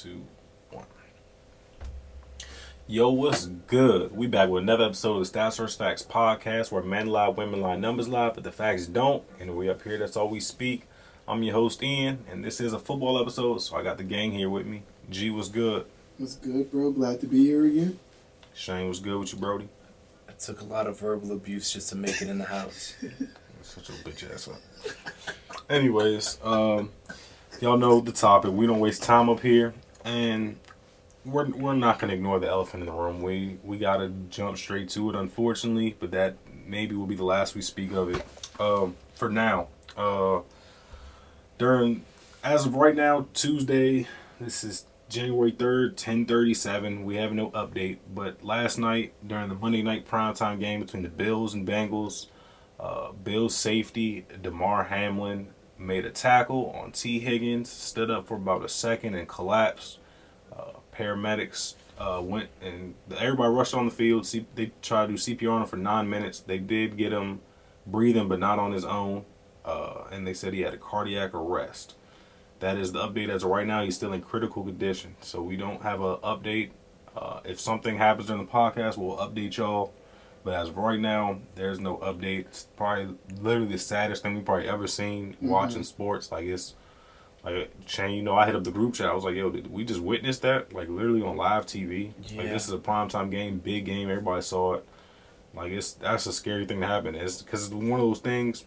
two, one. Yo, what's good? We back with another episode of the Stats or Stacks podcast where men lie, women lie, numbers lie, but the facts don't. And we up here, that's all we speak. I'm your host, Ian, and this is a football episode, so I got the gang here with me. G was good. What's good, bro? Glad to be here again. Shane was good with you, Brody. I took a lot of verbal abuse just to make it in the house. Such a bitch ass up. Anyways, um, y'all know the topic. We don't waste time up here, and we're we're not gonna ignore the elephant in the room. We we gotta jump straight to it, unfortunately. But that maybe will be the last we speak of it. Um, for now, uh, during as of right now, Tuesday. This is January third, ten thirty seven. We have no update, but last night during the Monday night primetime game between the Bills and Bengals. Uh, Bills safety Damar Hamlin made a tackle on Tee Higgins, stood up for about a second and collapsed. Uh, paramedics uh, went and everybody rushed on the field. See, they tried to do CPR on him for nine minutes. They did get him breathing, but not on his own. Uh, and they said he had a cardiac arrest. That is the update as of right now. He's still in critical condition, so we don't have an update. Uh, if something happens during the podcast, we'll update y'all. But as of right now, there's no update. Probably literally the saddest thing we probably ever seen Mm-hmm. watching sports. Like it's like Shane, you know, I hit up the group chat. I was like, "Yo, did we just witness that? Like literally on live TV. Like Yeah. this is a primetime game, big game. Everybody saw it. Like it's that's a scary thing to happen. It's because it's one of those things.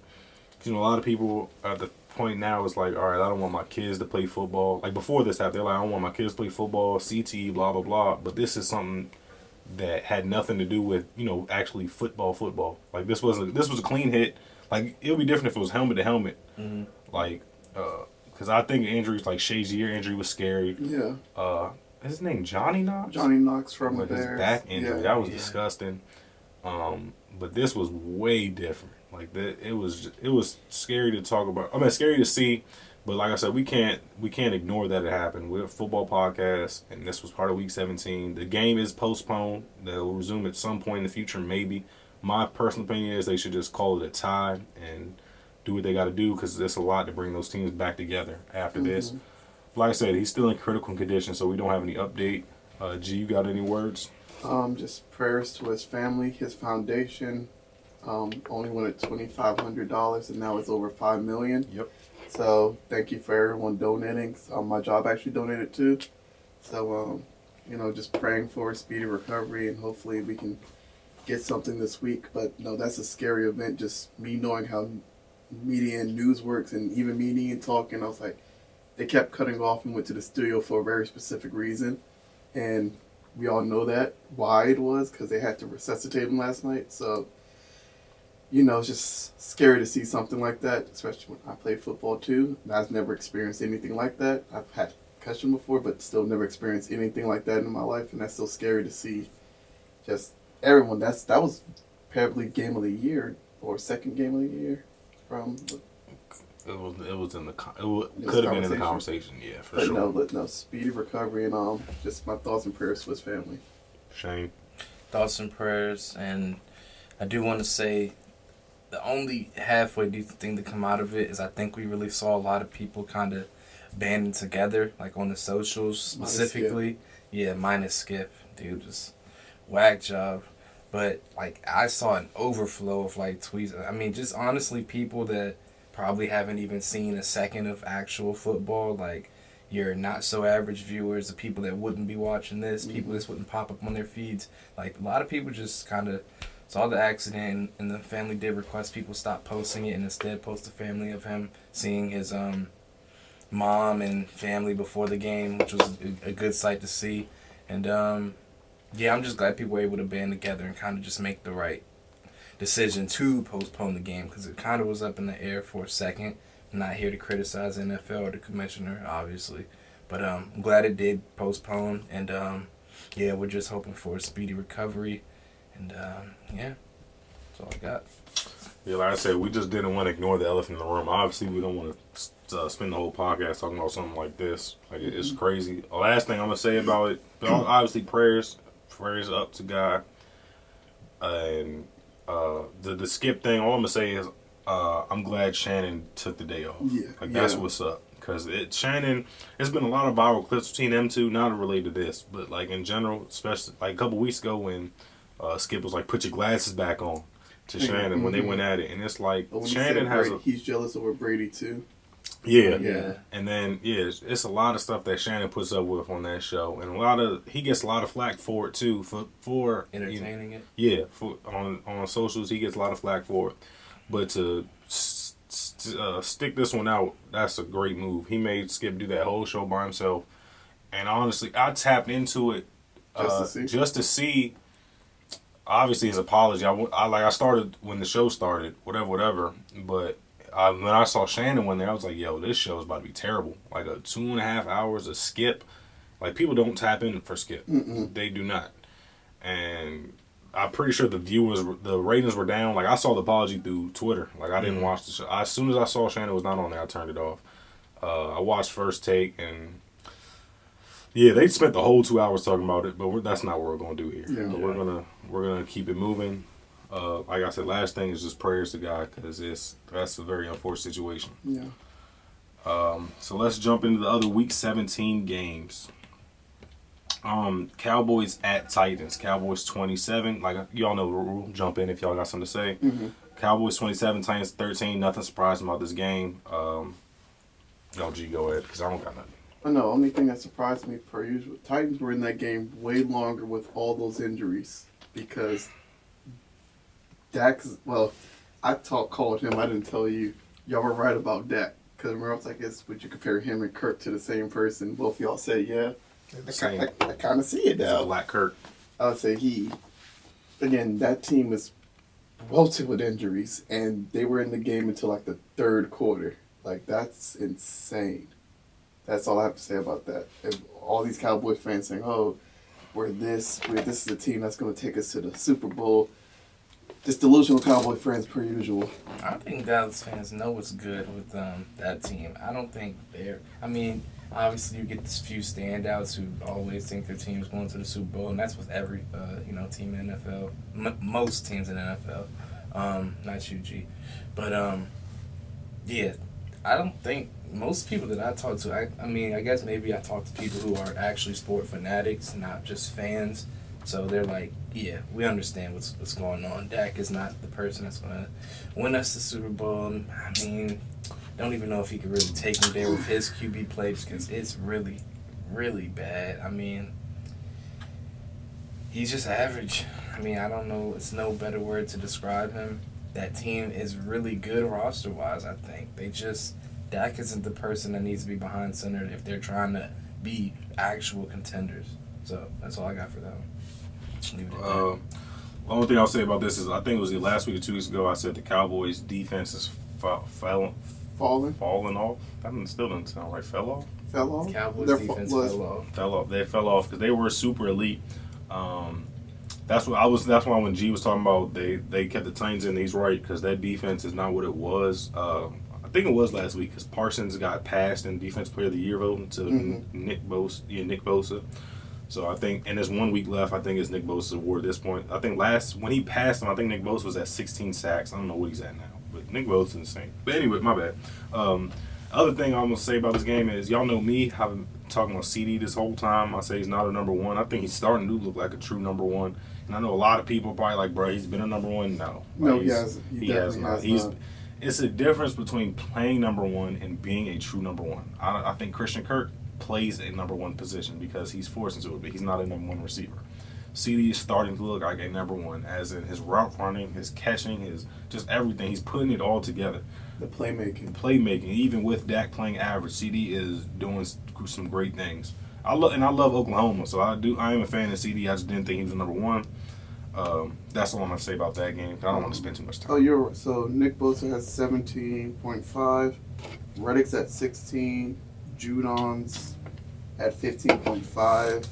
You know, a lot of people at the point now is like, all right, I don't want my kids to play football. Like before this happened, they're like, I don't want my kids to play football, CT, blah blah blah. But this is something that had nothing to do with you know actually football football. Like this was a this was a clean hit. Like it would be different if it was helmet to helmet. Mhm. like uh because i think injuries like Shazier's injury was scary. Yeah, uh his name johnny knox? Johnny Knox from the his Bears. back injury. Yeah. that was Yeah. disgusting. Um but this was way different. Like that it was it was scary to talk about. I mean scary to see but like i said we can't we can't ignore that it happened we're a football podcast and this was part of week 17 the game is postponed they'll resume at some point in the future maybe my personal opinion is they should just call it a tie and do what they got to do because there's a lot to bring those teams back together after this Mhm. like i said he's still in critical condition so we don't have any update uh g you got any words Um, just prayers to his family, his foundation. Um, only wanted twenty five hundred dollars, and now it's over five million. Yep. So thank you for everyone donating. My job actually donated too. So um, you know, just praying for a speedy recovery, and hopefully we can get something this week. But no, that's a scary event. Just me knowing how media and news works, and even me and talking, I was like, they kept cutting off and went to the studio for a very specific reason, and we all know that why it was because they had to resuscitate him last night. So, you know, it's just scary to see something like that, especially when I played football too. And I've never experienced anything like that. I've had concussion before, but still never experienced anything like that in my life, and that's still scary to see. Just everyone. That's that was probably game of the year or second game of the year from. It was it was in the it wa- In the could have been in the conversation. conversation, yeah, for But sure. no, but no, speedy recovery and um, just my thoughts and prayers to his family. Shane, Thoughts and prayers, and I do want to say the only halfway decent thing to come out of it is I think we really saw a lot of people kind of banding together, like on the socials Minus specifically. Yeah, minus Skip, dude, just whack job. But like I saw an overflow of like tweets. I mean, just honestly, people that probably haven't even seen a second of actual football, like your not so average viewers, the people that wouldn't be watching this, people Mhm. this wouldn't pop up on their feeds. Like a lot of people just kind of saw the accident, and the family did request people stop posting it and instead post a family of him seeing his um mom and family before the game, which was a, a good sight to see. And um yeah, I'm just glad people were able to band together and kind of just make the right decision to postpone the game because it kind of was up in the air for a second. I'm not here to criticize NFL or the commissioner, obviously, but um, I'm glad it did postpone. And um, yeah, we're just hoping for a speedy recovery. And um, yeah, that's all I got. yeah, like I said, we just didn't want to ignore the elephant in the room. Obviously, we don't want to uh, spend the whole podcast talking about something like this. Like it's crazy. The last thing I'm gonna say about it, obviously, prayers, prayers up to God, and uh, the the skip thing. All I'm gonna say is, uh, I'm glad Shannon took the day off. Yeah, like that's what's up. because it Shannon. it's been a lot of viral clips between them two, not related to this, but like in general, especially like a couple weeks ago when uh, Skip was like, "Put your glasses back on." To Yeah. Shannon when they Mhm. went at it, and it's like But when Shannon has Brady, a he's jealous over Brady too. yeah, Yeah. and then yeah, it's, it's a lot of stuff that Shannon puts up with on that show, and a lot of he gets a lot of flack for it too. For for you know, Entertaining it. yeah, for on on socials he gets a lot of flack for it, but to s- s- uh, stick this one out, that's a great move. He made Skip do that whole show by himself, and honestly, I tapped into it Just to uh, see? just to see. Obviously, his apology. I like I started when the show started, whatever, whatever. But I, when I saw Shannon one there, I was like, "Yo, this show is about to be terrible." Like a two and a half hours of Skip. Like people don't tap in for Skip. Mm-mm. They do not. And I'm pretty sure the viewers, the ratings were down. Like I saw the apology through Twitter. Like I didn't Mhm. watch the show. As soon as I saw Shannon was not on there, I turned it off. Uh, I watched first take and yeah, they spent the whole two hours talking about it, but we're, that's not what we're gonna do here. Yeah. We're gonna we're gonna keep it moving. Uh, like I said, last thing is just prayers to God because it's that's a very unfortunate situation. Yeah. Um, so let's jump into the other week 17 games. Um, Cowboys at Titans. Cowboys 27. Like y'all know the rule. Jump in if y'all got something to say. hmm Cowboys 27, Titans 13. Nothing surprising about this game. Um, no, G, go ahead because I don't got nothing. I know. Only thing that surprised me, per usual, Titans were in that game way longer with all those injuries because Dak's. Well, I talk called him. I didn't tell you. Y'all were right about Dak because remember I was like, "Is would you compare him and Kirk to the same person?" Both of y'all said, "Yeah." I, Same. ki- I, I kind of see it It's now. Black Kirk. I would say he. Again, that team was welted with injuries, and they were in the game until like the third quarter. Like that's insane. That's all I have to say about that. If all these Cowboys fans saying, "Oh, we're this, we're this is the team that's going to take us to the Super Bowl," just delusional Cowboy friends per usual. I think Dallas fans know what's good with um, that team. I don't think they're. I mean, obviously you get this few standouts who always think their team's going to the Super Bowl, and that's with every uh, you know team in NFL. M- most teams in NFL, um, not you, G, but um, yeah, I don't think most people that I talk to. I, I mean, I guess maybe I talk to people who are actually sport fanatics, not just fans. So they're like, yeah, we understand what's what's going on. Dak is not the person that's gonna win us the Super Bowl. I mean, don't even know if he could really take him there with his QB play because it's really, really bad. I mean, he's just average. I mean, I don't know. It's no better word to describe him. That team is really good roster wise. I think they just Dak isn't the person that needs to be behind center if they're trying to be actual contenders. So that's all I got for that one. Leave it at. Uh, the only thing I'll say about this is I think it was the last week or two weeks ago I said the Cowboys defense is fa- fell, Falling, falling off. That doesn't- still doesn't sound right. Fell off. fell off. Cowboys Their defense was- fell off. fell off. They fell off because they were super elite. Um, that's what I was. That's why when G was talking about they they kept the Titans in, he's right because that defense is not what it was. Um, I think it was last week because Parsons got passed in Defense Player of the Year voting to Mhm. Nick Bosa. Yeah, Nick Bosa. So I think, and there's one week left. I think it's Nick Bosa's award at this point. I think last when he passed him, I think Nick Bosa was at 16 sacks. I don't know what he's at now, but Nick Bosa's insane. But anyway, my bad. Um, other thing I'm gonna say about this game is y'all know me. I've been talking about CD this whole time. I say he's not a number one. I think he's starting to look like a true number one. And I know a lot of people probably like, bro, he's been a number one. No, No, Like, he has. He, has. has. He's. not. It's a difference between playing number one and being a true number one. I, I think Christian Kirk plays a number one position because he's forced into it, but he's not a number one receiver. CD is starting to look like a number one, as in his route running, his catching, his just everything. He's putting it all together. the playmaking. Playmaking, even with Dak playing average, CD is doing some great things. I love and I love Oklahoma, so I do. I am a fan of CD. I just didn't think he was number one. Um, that's all I'm gonna say about that game. I don't want to spend too much time. Oh, you're right. so Nick Bosa has seventeen point five, Reddick's at sixteen, Judon's at fifteen point five,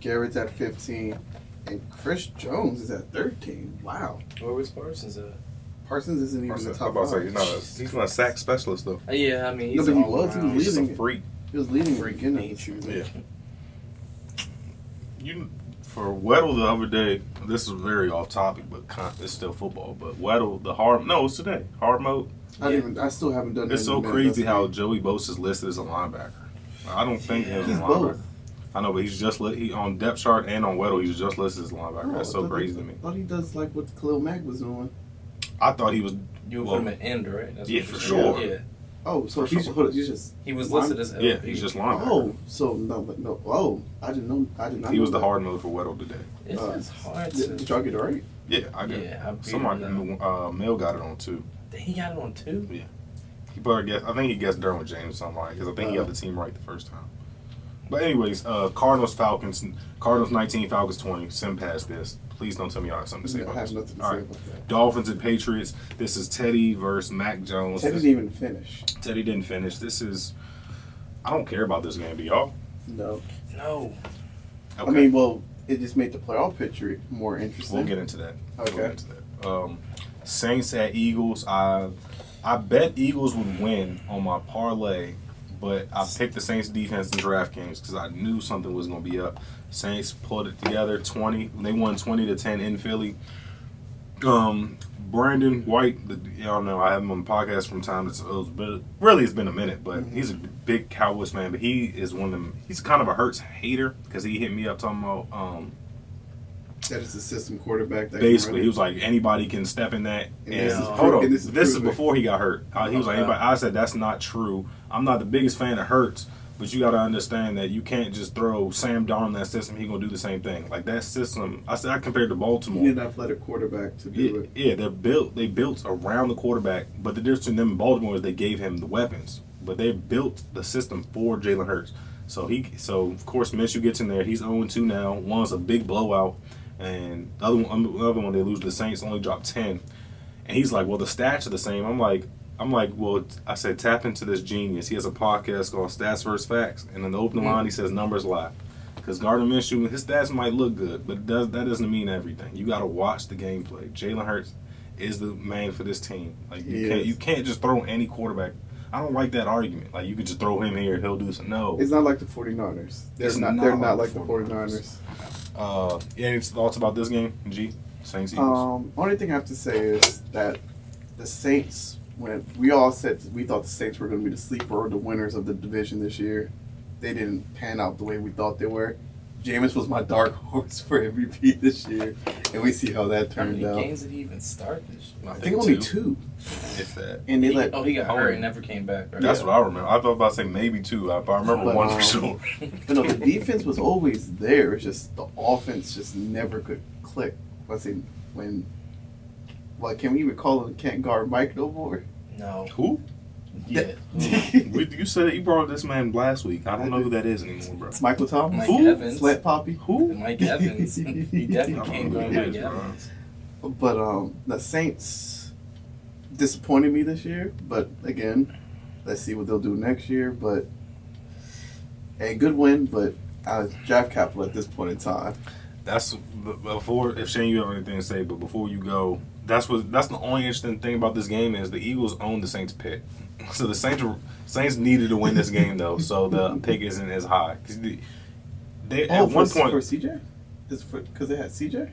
Garrett's at fifteen, and Chris Jones is at thirteen. Wow, Where was Parsons at? Parsons isn't even Parsons- the I'm top about to say, five. he's not a he's not a sack specialist though. Uh, yeah, I mean he's No, but he all was. He was He's just a it. freak. He was leading at the Freak beginning of the nature. Yeah. You for Weddle the other day, this is very off topic, but con- it's still football. But Weddle, the hard no, it's today hard mode. I didn't even. I still haven't done. It's so in a minute. crazy how me. Joey Bosa is listed as a linebacker. I don't think Yeah. he's a linebacker. both. I know, but he's just li- he on depth chart and on Weddle. He's just listed as a linebacker. Oh, That's so crazy he, to me. I thought he does like what Khalil Mack was doing. I thought he was. You would Well, put him at end, right? That's yeah, what for sure. Yeah, Oh, so he's, hold on, he's just. he was line- listed as Yeah, he's just linebacker. Oh, so no, but no. Oh, I didn't know. I did not. he know was the hard mode for Weddle today. It's Uh, just hard Did, to. did y'all get it right? Yeah, I got. Yeah, I beat Somebody, him, uh, Mel got it on too. He got it on two. He probably guessed. I think he guessed Derwin James something like because I think he got the team right the first time. But anyways, uh, Cardinals Falcons Cardinals nineteen Falcons twenty. Sim past this. Please don't tell me y'all have something to say I about have this. nothing to All say right. about that. Dolphins and Patriots. This is Teddy versus Mac Jones. Teddy didn't even finish. Teddy didn't finish. This is. I don't care about this game. Do y'all? No. No. Okay. I mean, well, it just made the playoff picture more interesting. we'll get into that. We'll get into that. Um, Saints at Eagles. I I bet Eagles would win on my parlay, but I picked the Saints defense in DraftKings because I knew something was going to be up. Saints pulled it together. Twenty. They won twenty to ten in Philly. Um, Brandon White. The, y'all know I have him on the podcast from time to time. But really, it's been a minute. But he's a big Cowboys fan. But he is one of them. He's kind of a Hurts hater because he hit me up talking about. Um, That is the system quarterback. That Basically, he was like, anybody can step in that. And And, this is hold on, and this, this is is before he got hurt. Uh, he was like, anybody. I said that's not true. I'm not the biggest fan of Hurts, but you got to understand that you can't just throw Sam Darnold in that system. He gonna do the same thing. Like that system. I said I compared to You Baltimore. need an athletic quarterback to do Yeah, it. yeah, they're built. They built around the quarterback, but the difference between them and Baltimore is they gave him the weapons, but they built the system for Jalen Hurts. So he, so of course Minshew gets in there. He's 0 2 now. One's a big blowout, and the other one, um, the other one they lose to the Saints only dropped 10. And he's like, well, the stats are the same. I'm like, I'm like, well, I said tap into this genius. He has a podcast called Stats versus Facts, and in the opening line he says numbers lie. Because Gardner Minshew, his stats might look good, but it does that doesn't mean everything. You got to watch the gameplay. Jalen Hurts is the man for this team. Like you can't you can't just throw any quarterback. I don't like that argument. Like you could just throw him here, he'll do some. No. It's not like the 49ers. They're It's not, not they're not like like the the 49ers. Uh, any thoughts about this game, G? Saints Eagles. Um, only thing I have to say is that the Saints, when we all said we thought the Saints were going to be the sleeper or the winners of the division this year, they didn't pan out the way we thought they were. Jameis was my dark horse for MVP this year, and we see how that How turned many out. games did he even start this year? I think only two, if that. and they He- let. oh, he got Oh, hurt and never came back. Right? That's what I remember. I thought about to say maybe two, uh, but I remember But, one um, for sure. But no, the defense was always there. It's just the offense just never could click. I say when. What can we even call him? Can't guard Mike no more. No. Who? Yeah. We- you said you brought this man last week. I don't know who that is anymore, bro. It's Michael Thomas. Mike Who? Evans. Slant Poppy. Who? Mike Evans. he definitely can't know go Mike it is, bro. Evans. But um, the Saints disappointed me this year. But again, let's see what they'll do next year. But a good win, but uh, draft capital at this point in time. That's before. If Shane, you have anything to say, but before you go, that's what. That's the only interesting thing about this game is the Eagles own the Saints pick. So the Saints Saints needed to win this game though, so the pick isn't as high. 'Cause the- they Oh, at one for, point, for CJ, is because they had CJ.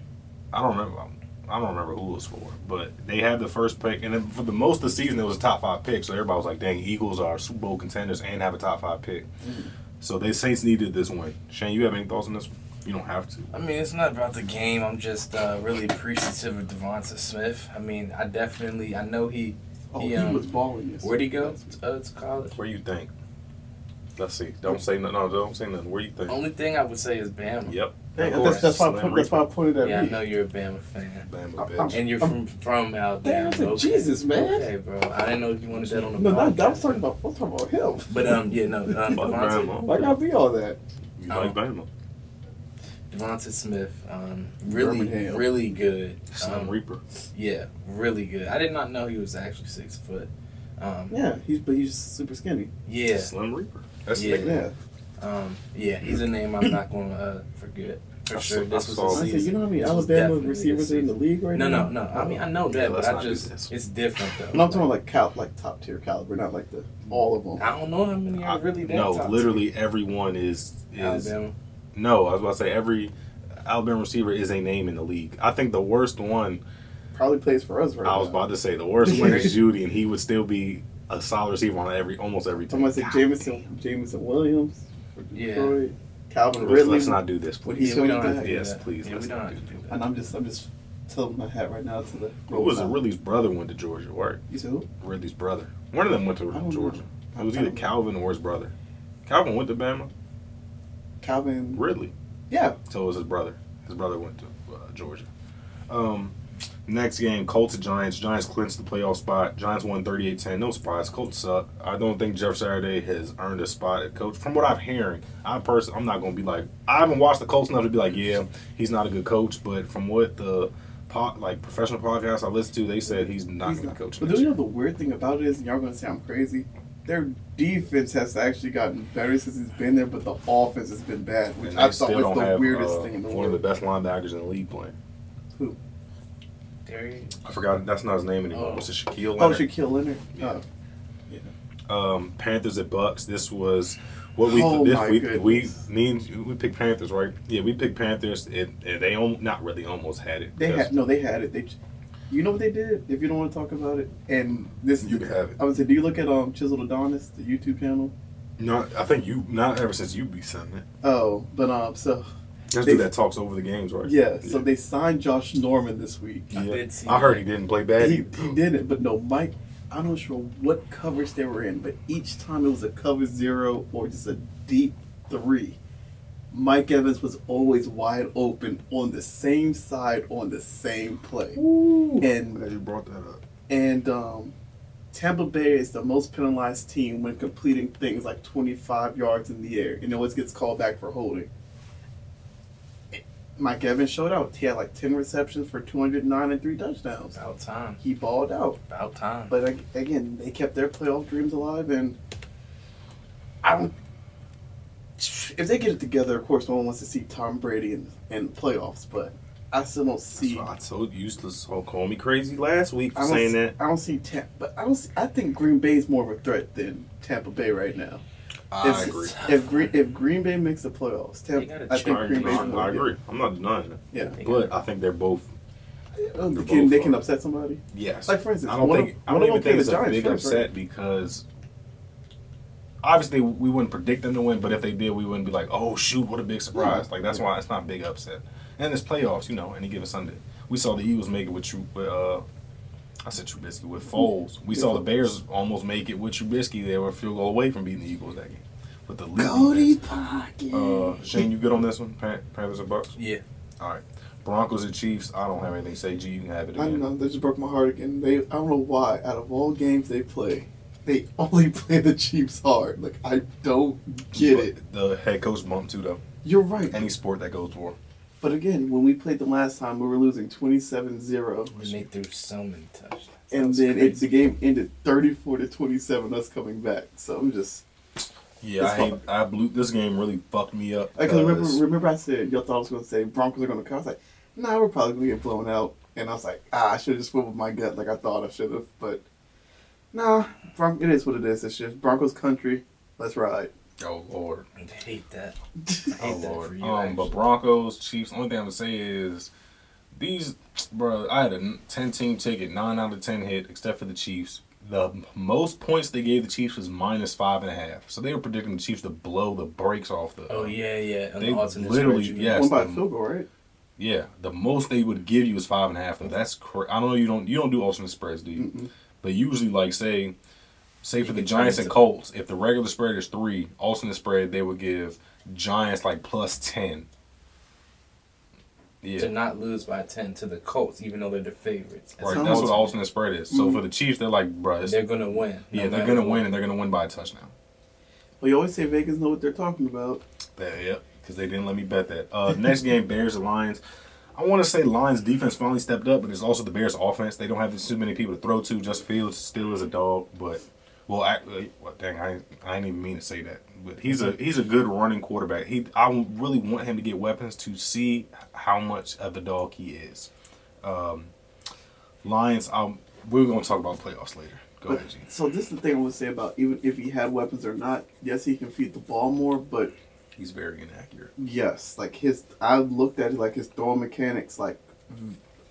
I don't remember. I don't remember who it was for, but they had the first pick, and then for the most of the season, it was a top five pick. So everybody was like, "Dang, Eagles are Super Bowl contenders and have a top five pick." Mm. So they Saints needed this win. Shane, you have any thoughts on this? one? You don't have to. I mean, it's not about the game. I'm just uh, really appreciative of Devonta Smith. I mean, I definitely, I know he. Oh, He, he, um, was balling. This Where'd he year. go uh, to college? Where you think? Let's see. Don't say no. No, don't say nothing. Where you think? Only thing I would say is Bama. Yep. Hey, that's, course, that's, why I put, that's why I Reaper. pointed at Yeah, I know you're a Bama fan. Bama, bitch. And you're from from Alabama. Damn, okay. Jesus, man. Okay, bro. I didn't know you wanted that on the No, podcast. that, I was talking about. I was talking about him. But um, yeah, no, um, Fuck Devonta, Bama. Why gotta be all that? You like Bama? Devonta Smith, um, really, Birmingham. really good. Slim Um, Reaper. yeah, really good. I did not know he was actually six foot. Um, Yeah, he's but he's super skinny. yeah, Slim Reaper. That's Yeah. Yeah. um, yeah. He's a name I'm not going to uh, forget for I sure. saw- This I was saw- a I said, season. you know how many This was Alabama definitely receivers are in the league right No, now? no, no. no. I mean, I know that, let's but I just it's different though. No, I'm talking like cal- like top tier caliber, not like the all of them. I don't know how many are really that no, top literally everyone is is Alabama. No. I was about to say every Alabama receiver is a name in the league. I think the worst one. Probably plays for us right I was now. about to say the worst one is Jeudy, and he would still be a solid receiver on every almost every team. Someone said Jameson, Jameson Williams for Yeah. Detroit. Calvin Let's, Ridley. let's not do this, When please. He's yeah, we don't have back. to do Yes, that. please, Yeah, let's we don't not do do And that. I'm just, I'm just tilting my hat right now to the. What was it? Ridley's brother went to Georgia, right? You said who? Ridley's brother. One of them went to Georgia. know. It was I either don't know. Calvin or his brother. Calvin went to Bama. Calvin. Ridley. Yeah. So it was his brother. His brother went to uh, Georgia. Um, next game, Colts and Giants. Giants clinched the playoff spot. Giants won 38-10. No surprise. Colts suck. I don't think Jeff Saturday has earned a spot at coach. From what I'm hearing, I personally, I'm not going to be like, I haven't watched the Colts enough to be like, yeah, he's not a good coach. But from what the po- like professional podcasts I listen to, they said he's not going to coach. But do you know the weird thing about it is, y'all gonna say I'm crazy. Their defense has actually gotten better since he's been there, but the offense has been bad, which I thought was the have weirdest uh, thing in the one of the best linebackers in the league playing. There I forgot that's not his name anymore. Oh. Was it Shaquille Oh, Leonard? Shaquille Leonard. Yeah. Oh. um, Panthers at Bucks. This was what we Oh this my week we goodness. me and we picked Panthers, right? Yeah, we picked Panthers. and, it they al- not really almost had it. They had no, they had it. They, you know what they did? If you don't want to talk about it, and this You have it. I would say, do you look at um Chisel Adonis, the YouTube channel? No, I think you not ever since you be sending it. Oh, but um, so There's They- dude that talks over the games, right? yeah, so they signed Josh Norman this week. I Yeah. did see I heard that. he didn't play bad. He, he did it, but no, Mike. I'm not sure what coverage they were in, but each time it was a cover zero or just a deep three. Mike Evans was always wide open on the same side on the same play. And Glad you brought that up. And um, Tampa Bay is the most penalized team when completing things like 25 yards in the air. and always gets called back for holding. Mike Evans showed out. He had like 10 receptions for 209 and three touchdowns. About time. He balled out. About time. But again, they kept their playoff dreams alive, and I don't. If they get it together, of course, no one wants to see Tom Brady in, in playoffs. But I still don't That's see. why I told you to so call me crazy last week for I don't, saying see, that. I don't see Tampa, but I don't. See, I think Green Bay is more of a threat than Tampa Bay right now. I if, agree. If Green if Green Bay makes the playoffs, Tampa, gotta I think Green agree. Bay's I, more. I agree. I'm not denying that. Yeah, They But I think they're both yeah. They They're can, both they can upset somebody. Yes. Like, for instance, I don't one think of- I don't even think it's the a Giants big upset right? because obviously we wouldn't predict them to win, but if they did, we wouldn't be like, "Oh shoot, what a big surprise!" Like that's why it's not a big upset. And it's playoffs, you know, any given Sunday. We saw the Eagles make it with Tru- with uh, I said Trubisky with Foles. We saw the Bears almost make it with Trubisky. They were a field goal away from beating the Eagles that game. With the lead Cody. Parkey. Uh, Shane, you good on this one? Pan- Panthers or Bucks? yeah. All right. Broncos and Chiefs. I don't have anything to say. G, you can have it I again. know that just broke my heart again. They I don't know why. Out of all games they play, they only play the Chiefs hard. Like I don't get it. The head coach bump too, though. You're right. Any sport that goes for. But again, when we played the last time, we were losing 27-0. And they threw so many touchdowns. And then it, the game ended 34 to 27, us coming back. So I'm just. Yeah, I hate. I blew. This game really fucked me up. Because remember, 'cause- remember, I said, y'all thought I was going to say Broncos are going to come. I was like, nah, we're probably going to get blown out. And I was like, ah, I should have just went with my gut like I thought I should have. But nah, Bron- it is what it is. It's just Broncos country. Let's ride. oh lord, I hate that. I oh hate that lord. for you. Um, but. Broncos, Chiefs. Only thing I'm gonna say is these, bro. I had a 10 team ticket, nine out of ten hit, except for the Chiefs. The most points they gave the Chiefs was minus five and a half. So they were predicting the Chiefs to blow the brakes off the. Oh yeah, yeah. On They the literally- spread you yes. One by a the- field goal, right? Yeah, the most they would give you is five and a half. Though that's cra- I don't know. You don't you don't do alternate spreads, do you? Mm-mm. But usually, like say, say You for the Giants and Colts, if the regular spread is three, alternate spread they would give Giants like plus ten. Yeah. to not lose by ten to the Colts, even though they're the favorites. That's right. how That's what the alternate spread is. So Mhm. for the Chiefs, they're like, bro, They're gonna win. no yeah, they're gonna what. win and they're gonna win by a touchdown. Well, you always say Vegas know what they're talking about. Yeah, yep, because they didn't let me bet that. Uh, next game, Bears and Lions. I want to say Lions defense finally stepped up, but it's also the Bears offense. They don't have too many people to throw to. Just Fields still is a dog, but well, actually, well, dang, I I didn't even mean to say that. But he's a he's a good running quarterback. He I really want him to get weapons to see how much of a dog he is. Um, Lions, um, we're gonna talk about playoffs later. Go But- ahead, G. So this is the thing I would say about even if he had weapons or not. Yes, he can feed the ball more, but He's very inaccurate. Yes, like his. I looked at like his throwing mechanics like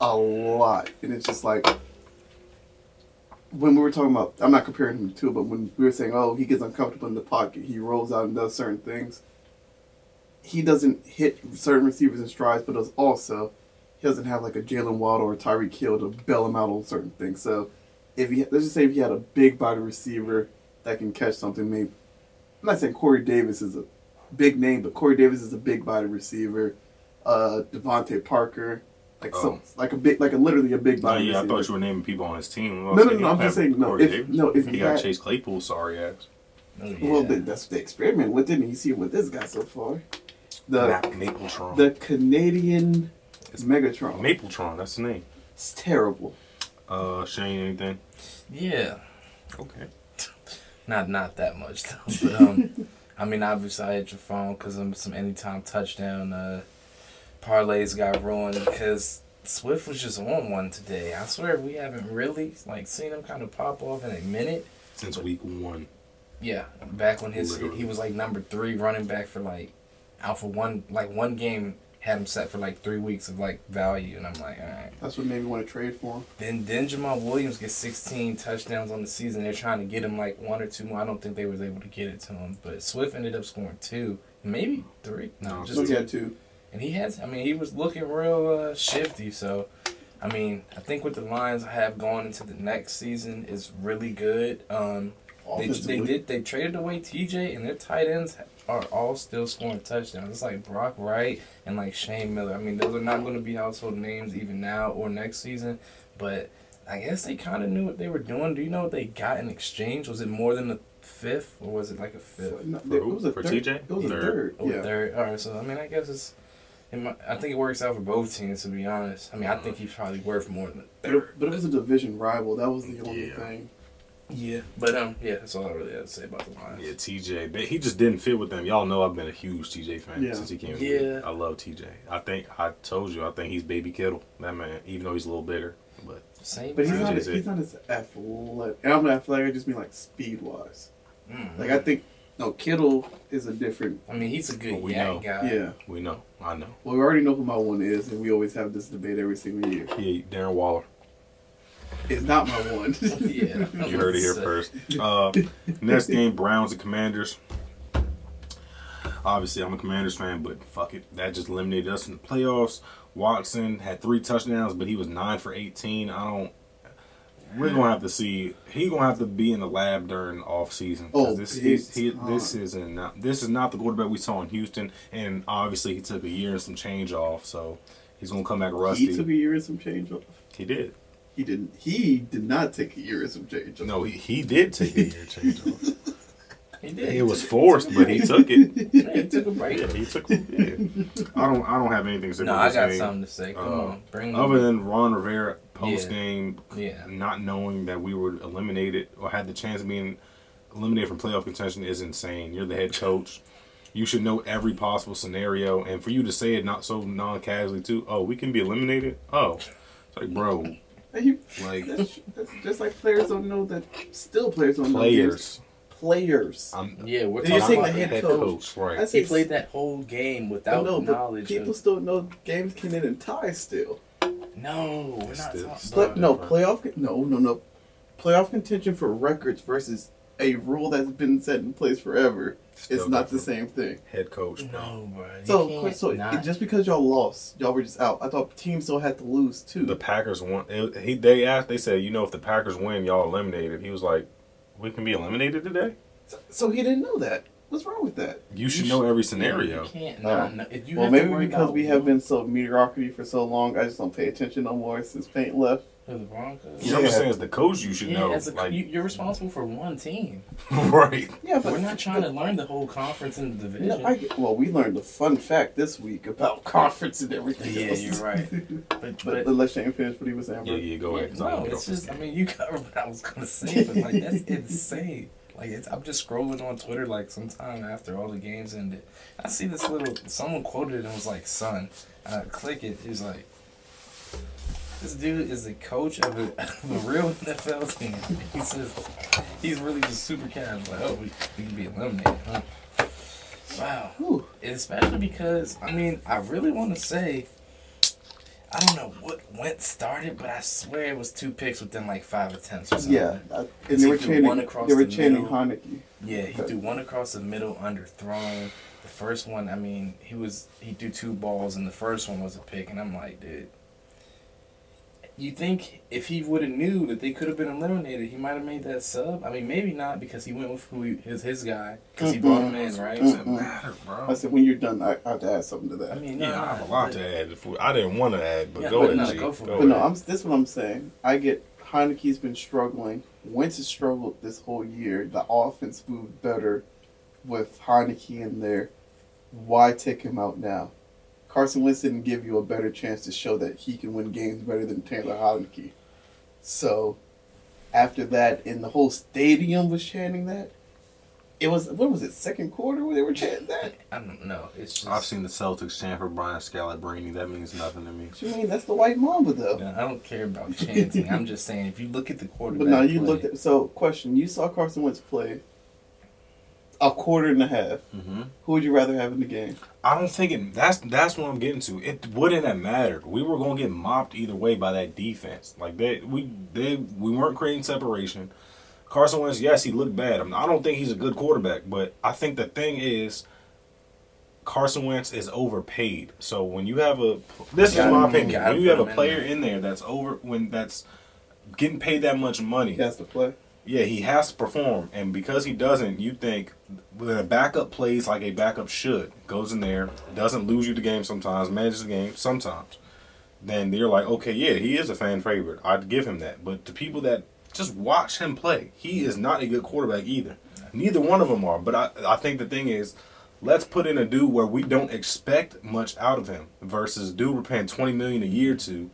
a lot, and it's just like when we were talking about. I'm not comparing him to, but when we were saying, oh, he gets uncomfortable in the pocket, he rolls out and does certain things. He doesn't hit certain receivers in strides, but does also he doesn't have like a Jaylen Waddle or Tyreek Hill to bail him out on certain things. So if he let's just say if he had a big body receiver that can catch something, maybe I'm not saying Corey Davis is a big name, but Corey Davis is a big body receiver. Uh, DeVante Parker, like Oh. some, like a big, like a literally a big Oh body. yeah, I thought you were naming people on his team. No, no, no, I'm just saying, no, if- no, if he he got had- Chase Claypool, sorry ass. Oh, yeah. Well, th- that's the experiment with it, and you see what this guy so far. The Map Mapletron. the Canadian It's Megatron. Mapletron, that's the name. It's terrible. Uh, Shane, anything? yeah. Okay. Not not that much though. But um, I mean, obviously I hit your phone because um, some anytime touchdown uh, parlays got ruined because Swift was just on one today. I swear we haven't really like seen him kind of pop off in a minute. Since week one. Yeah, back when his Literally. he was like number three running back for like Alpha one like one game had him set for like three weeks of like value, and I'm like, all right. That's what made me want to trade for him. Then then Jamaal Williams gets 16 touchdowns on the season. They're trying to get him like one or two more. I don't think they was able to get it to him, but Swift ended up scoring two, maybe three. No, No, just two. he had two. And he has. I mean, he was looking real uh, shifty. So, I mean, I think what the Lions have going into the next season is really good. Um, they, they did. They traded away TJ, and their tight ends are all still scoring touchdowns. It's like Brock Wright and like Shane Miller. I mean, those are not going to be household names even now or next season. But I guess they kind of knew what they were doing. Do you know what they got in exchange? Was it more than a fifth, or was it like a fifth? No, For it who? was a For third. TJ? It was a Third. third. Oh, Yeah. third. All right, so I mean, I guess it's. It might, I think it works out for both teams, to be honest. I mean, I think uh-huh. he's probably worth more than a But third. it, but it was a division rival. That was the only Yeah. thing. Yeah, but um, yeah, that's all I really have to say about the Lions. Yeah, TJ. They, he just didn't fit with them. Y'all know I've been a huge TJ fan Yeah. since he came. Yeah. league. I love TJ. I think I told you I think he's baby Kittle. That man, even though he's a little bigger, but Same. But he's not. is. He's not as athletic. And I'm not athletic. I just mean like speed wise. Mm. Like I think no Kittle is a different. I mean, he's a good Well, we yak know. guy. Yeah. we know. I know. Well, we already know who my one is, and we always have this debate every single year. He Darren Waller. It's not my one. yeah. You heard it here So- first. Uh, next game, Browns and Commanders. Obviously, I'm a Commanders fan, but fuck it, that just eliminated us in the playoffs. Watson had three touchdowns, but he was nine for 18. I don't. We're gonna have to see. He gonna have to be in the lab during the off season. Oh, this big he's, he, this isn't not, this is not the quarterback we saw in Houston, and obviously he took a year and some change off, so he's gonna come back rusty. he took a year and some change off. He did. He didn't. He did not take a year and some change off. No, he, he did take a year change off. He did. It was forced, but he took it. Yeah, he took a break. Yeah, he took. Yeah. I don't. I don't have anything to say. No, I got game. something to say. Come Uh, on, bring Other than Ron Rivera post Yeah. game, yeah. not knowing that we were eliminated or had the chance of being eliminated from playoff contention is insane. You're the head coach. You should know every possible scenario, and for you to say it not so non-casually too. Oh, we can be eliminated. Oh, it's like bro, He, like that's, that's just like players don't know that. Still, players don't know. players. Players. I'm, Yeah, we're talking about the head head coach. coach, right? Say He played that whole game without no, knowledge. people of, still know games can end in ties still. no, we're not Still- talking still- But no playoff. No, no, no. Playoff contention for records versus a rule that's been set in place forever. Still it's not the same thing. Head coach, bro. No, bro. So, can't so not. just because y'all lost, y'all were just out. I thought teams still had to lose too. the Packers won. It, he they asked. They said, you know, if the Packers win, y'all eliminated. He was like, we can be eliminated today. so, so he didn't know that. What's wrong with that? You should You know every Yeah, scenario. you can't. Not, no, you well, maybe because we have been so mediocrity for so long, I just don't pay attention no more since Peyton left. For the Broncos. You know what I'm Yeah. saying? As the coach, you should Yeah, know. as a, like, you, you're responsible for one team. right. Yeah, but We're not trying to learn the whole conference and the division. No, I get, well, we learned a fun fact this week about conference and everything. Yeah, else. you're right. But, But, but but let Shane finish what he was saying. Yeah, bro. yeah. Go ahead. 'cause I no, didn't get it's off this just. I mean, you covered what I was gonna say, but like that's insane. Like it's, I'm just scrolling on Twitter like sometime after all the games ended. I see this little. Someone quoted it and was like, "Son," I click it. He's like, "This dude is the coach of a, of a real NFL team." He says he's really just super casual. Like, oh, we, we can be eliminated. Huh? Wow. Whew. Especially because I mean, I really want to say, I don't know what went started, but I swear it was two picks within like five attempts or something. Yeah, I- Is and they were chanting. one across They were the chanting middle? Heinicke. Yeah, he threw one across the middle, under underthrown. The first one, I mean, he was he threw two balls, and the first one was a pick, and I'm like, dude. You think if he would have knew that they could have been eliminated, he might have made that sub? I mean, maybe not because he went with who he, his his guy because he mm-hmm. brought him in, right? Doesn't mm-hmm. matter, bro. I said, when you're done, I, I have to add something to that. I mean, no, Yeah, I have a lot but- to add. If I didn't want to add, but Yeah, go but ahead, no, G. go for it. Go But no. I'm, this is what I'm saying. I get Heinicke's been struggling. Wentz has struggled this whole year. The offense moved better with Heinicke in there. Why take him out now? Carson Wentz didn't give you a better chance to show that he can win games better than Taylor Heinicke. So, after that, and the whole stadium was chanting that. It was what was it? Second quarter where they were chanting that. I don't know. It's just I've seen the Celtics chant for Brian Scalabrine. That means nothing to me. What you mean? That's the white mamba though. No, I don't care about chanting. I'm just saying if you look at the quarterback. But now you play- looked at so question. You saw Carson Wentz play a quarter and a half. Mm-hmm. Who would you rather have in the game? I don't think it. That's that's what I'm getting to. It wouldn't have mattered. We were gonna get mopped either way by that defense. Like they, we they we weren't creating separation. Carson Wentz, yes, he looked bad. I, mean, I don't think he's a good quarterback, but I think the thing is, Carson Wentz is overpaid. So when you have a, this is my opinion. When you have a player in there that's over, when that's getting paid that much money, He has to play. yeah, he has to perform, and because he doesn't, you think when a backup plays like a backup should, goes in there, doesn't lose you the game sometimes, manages the game sometimes, then you're like, okay, yeah, he is a fan favorite. I'd give him that. But the people that just watch him play, he is not a good quarterback either. Neither one of them are. But I, I think the thing is, let's put in a dude where we don't expect much out of him versus dude we're paying twenty million a year to.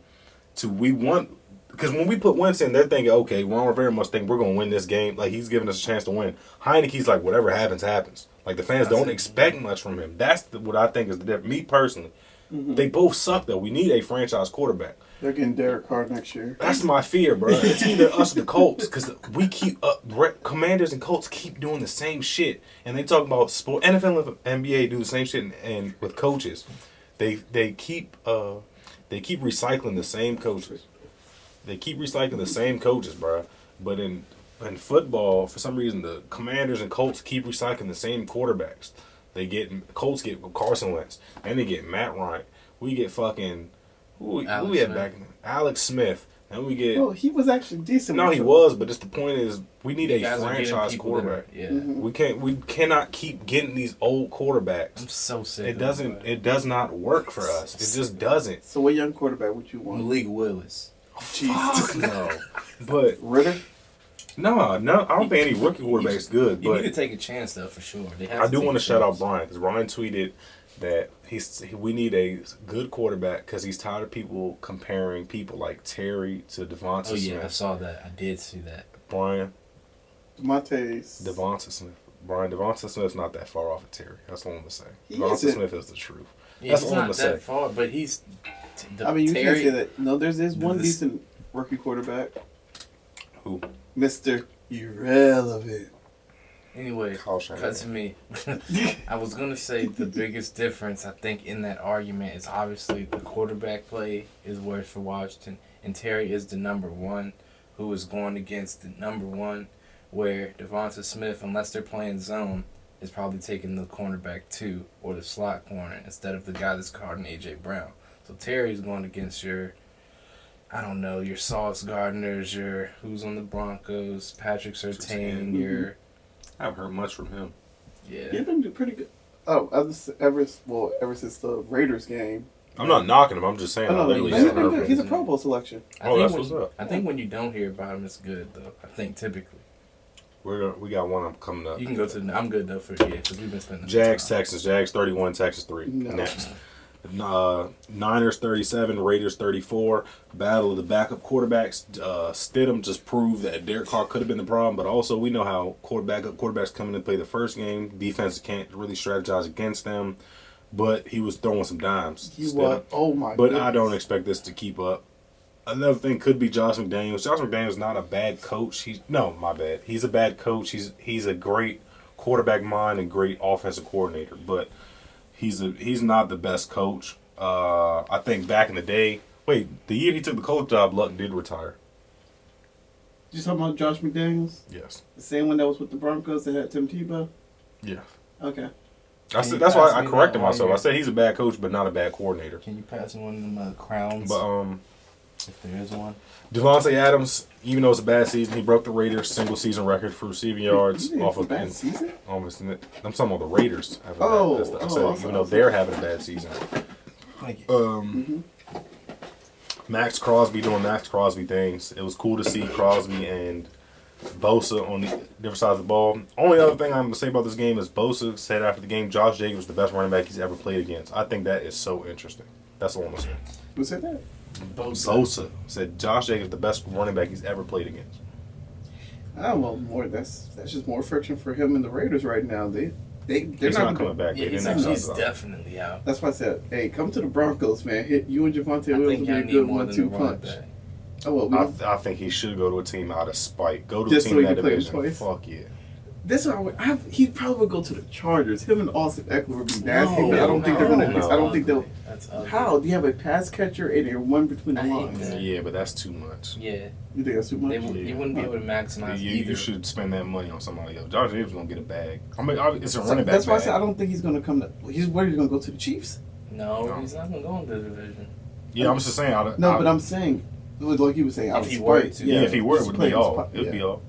To we want because when we put Wentz in, they're thinking, okay, Ron Rivera must think we're gonna win this game. Like he's giving us a chance to win. Heinicke's like, whatever happens, happens. Like the fans don't expect much from him. That's the, what I think is the difference. Me personally, they both suck though. We need a franchise quarterback. They're getting Derek Carr next year. That's my fear, bro. It's either us or the Colts because we keep up. Re- Commanders and Colts keep doing the same shit, and they talk about sport. NFL and NBA do the same shit, and, and with coaches, they they keep uh they keep recycling the same coaches. They keep recycling the same coaches, bro. But in in football, for some reason, the Commanders and Colts keep recycling the same quarterbacks. They get Colts get Carson Wentz, and they get Matt Ryan. We get fucking who, we- who Alex we had back? Alex Smith, and we get. Well, he was actually decent. No, he them. was, but just the point is, we need You a guys are getting franchise people that are- quarterback. Yeah. Mhm. We can't. We cannot keep getting these old quarterbacks. I'm so sick. It doesn't. that. It does not work for us. It just doesn't. So, what young quarterback would you want? Malik Willis. Jesus. No, but Ridder. no, no. I don't think any rookie quarterback's good. You need to take a chance though, for sure. They have I do want to shout out. Brian because Brian tweeted that he's we need a good quarterback because he's tired of people comparing people like Terry to Devonta Oh yeah, I saw that. I did see that. Brian Demonte's. Devonta Smith. Brian Devonta Smith's not that far off of Terry. That's all I'm gonna say. He Devonta isn't. Smith is the truth. Yeah, That's he's all I'm not gonna that say. far, but he's. T- the I mean, you Terry, can't say that. No, there's this one This- decent rookie quarterback, Who? Mister Irrelevant. Anyway, Kyle cut to me. I was gonna say the biggest difference I think in that argument is obviously the quarterback play is worse for Washington, and Terry is the number one, who is going against the number one, where Devonta Smith, unless they're playing zone, is probably taking the cornerback two or the slot corner instead of the guy that's guarding AJ Brown. So Terry's going against your. I don't know your Sauce Gardners, your who's on the Broncos, Patrick Surtain, Mhm. your I haven't heard much from him. yeah. He's been pretty good. Oh, ever, ever well, ever since the Raiders game. I'm not knocking him. I'm just saying. I I, know, literally he's he's, haven't a, he's a Pro Bowl selection. I Oh, think that's when, what's up. I think when you don't hear about him, it's good though. I think typically We're we got one up coming up. you can go to. the- I'm good though for yeah, because we've been spending Jags, time. Texans. Jags 31, Texas 3. No. Next. Uh, Niners 37, Raiders 34. Battle of the backup quarterbacks. Uh, Stidham just proved that Derek Carr could have been the problem, but also we know how quarterback quarterbacks come in and play the first game. Defense can't really strategize against them, but he was throwing some dimes. You what? Oh my. But goodness. I don't expect this to keep up. Another thing could be Josh McDaniels. Josh McDaniels not a bad coach. He's no, my bad. He's a bad coach. He's he's a great quarterback mind and great offensive coordinator, but he's a he's not the best coach. Uh, I think back in the day, wait, the year he took the coach job, Luck did retire. You talking about Josh McDaniels? Yes. The same one that was with the Broncos that had Tim Tebow? Yeah. Okay. I said that's why I corrected myself. here? I said he's a bad coach, but not a bad coordinator. Can you pass me one of them uh, crowns But um, if there is one? Davante Adams, even though it's a bad season, he broke the Raiders' single season record for receiving yards You off a of. bad and- season? Almost, I'm talking about the Raiders. having a Oh, that's the- I oh, said, I even though they're having a bad season. Like, Um, Maxx Crosby doing Maxx Crosby things. It was cool to see Crosby and Bosa on the different sides of the ball. Only other thing I'm gonna say about this game is Bosa said after the game, Josh Jacobs is the best running back he's ever played against. I think that is so interesting. That's all I'm gonna say. Who said that? Bosa said Josh Jacobs the best running back he's ever played against. Ah, well, more. That's that's just more friction for him and the Raiders right now. They they they're He's not, not coming back. yeah, he's, didn't he's definitely out. That's why I said, hey, come to the Broncos, man. Hit you and Javonte I Williams will be a good one-two punch. Oh well, we I, don't, I think he should go to a team out of spite. Go to Just a team he in that can division. twice? Fuck yeah. this one I would, I, he'd probably go to the Chargers. Him and Austin Ekeler would be nasty, but I don't think they're gonna. no. I don't think they'll. That's ugly. How do you have a pass catcher and a one between the I lines? Yeah, but that's too much. Yeah, You think that's too much? they, w- you wouldn't be able to maximize You, either. you should spend that money on somebody else. Josh Jacobs gonna get a bag. I mean, it's a So running back. that's why I said I don't think he's gonna come to. He's where he's gonna go to the Chiefs. No, No. he's not gonna go into the division. Yeah, I'm just saying. I, No, I, but I'm saying, like you were saying, out If of he were to. yeah, if he were, it would be in all. It would be yeah. all.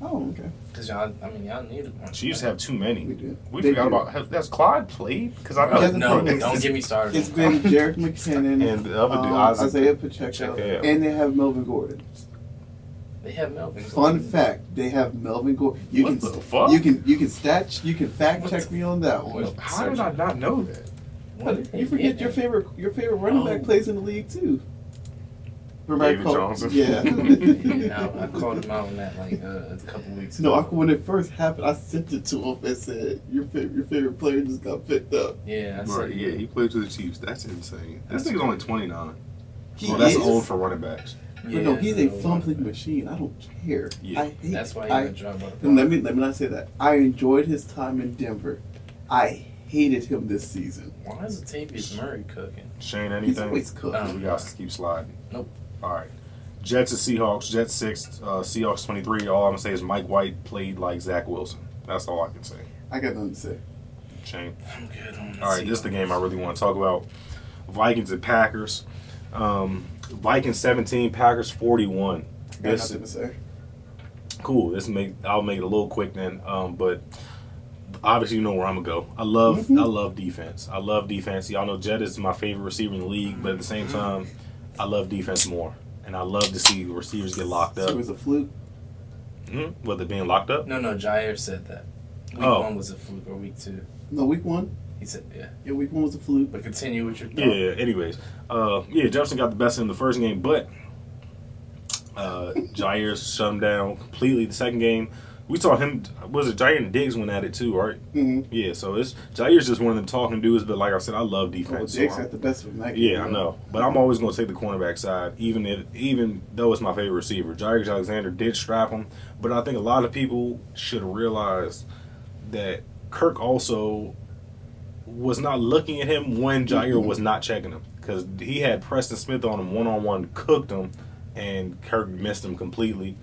Oh, okay. Cause y'all, I mean, y'all need one. Chiefs have too many. We do. We They forgot do. about has, has Clyde played? Because I He know hasn't no, don't get me started. It's been Jerick McKinnon And the other dude, um, Isaac Isaiah Pacheco, Pacheco, and they have Melvin Gordon. They have Melvin. Fun fact: they have Melvin Gordon. You What can the fuck? you can you can stat you can fact What check the- me on that one. What? How did I not know that? What You forget your favorite your favorite running back Oh. plays in the league too. Remember I David called- Johnson? Yeah. yeah, no, I called him out on that like uh, a couple weeks No, I, when it first happened, I sent it to him and said, "Your favorite, your favorite player just got picked up." yeah, I Right, said, yeah, he played for the Chiefs. That's insane. This nigga's only 29. He well, that's is, old for running backs. but no, he's a no, fumbling machine. I don't care. Yeah. I hate. That's why he I, got dropped out. of and let me let me not say that. I enjoyed his time in Denver. I hated him this season. Why is Latavius Murray cooking? Shane, anything? He's anything? always cooked. Um, we got to keep sliding. Nope. All right. Jets and Seahawks. Jets six. Uh, Seahawks twenty three. All I'm gonna say is Mike White played like Zach Wilson. That's all I can say. I got nothing to say. Shane. I'm good on the All right, this is the game I really want to talk about. Vikings and Packers. Um, Vikings seventeen. Packers forty one. I got This nothing to say. cool. This make I'll make it a little quick then. Um, but obviously you know where I'm gonna go. I love Mhm. I love defense. I love defense. Y'all know Jed is my favorite receiver in the league, but at the same time, I love defense more, and I love to see receivers get locked So it up. was a fluke. Mm-hmm. With it being locked up. No, no, Jaire said that. Week Oh. one was a fluke, or week two. No, week one. He said, yeah. Yeah, week one was a fluke. But continue with your thought. Yeah. Anyways, uh, yeah, Jefferson got the best in the first game, but uh, Jaire shut him down completely. The second game, we saw him. Was it Jaire and Diggs went at it too, right? Mm-hmm. Yeah. So it's Jaire's just one of them talking dudes, but like I said, I love Oh, defense. so Diggs I'm- had the best of game. yeah, I know, but I'm always going to take the cornerback side, even if even though it's my favorite receiver. Jaire Alexander did strap him, but I think a lot of people should realize that Kirk also was not looking at him when Jaire was not checking him because he had Preston Smith on him one on one, cooked him, and Kirk missed him completely.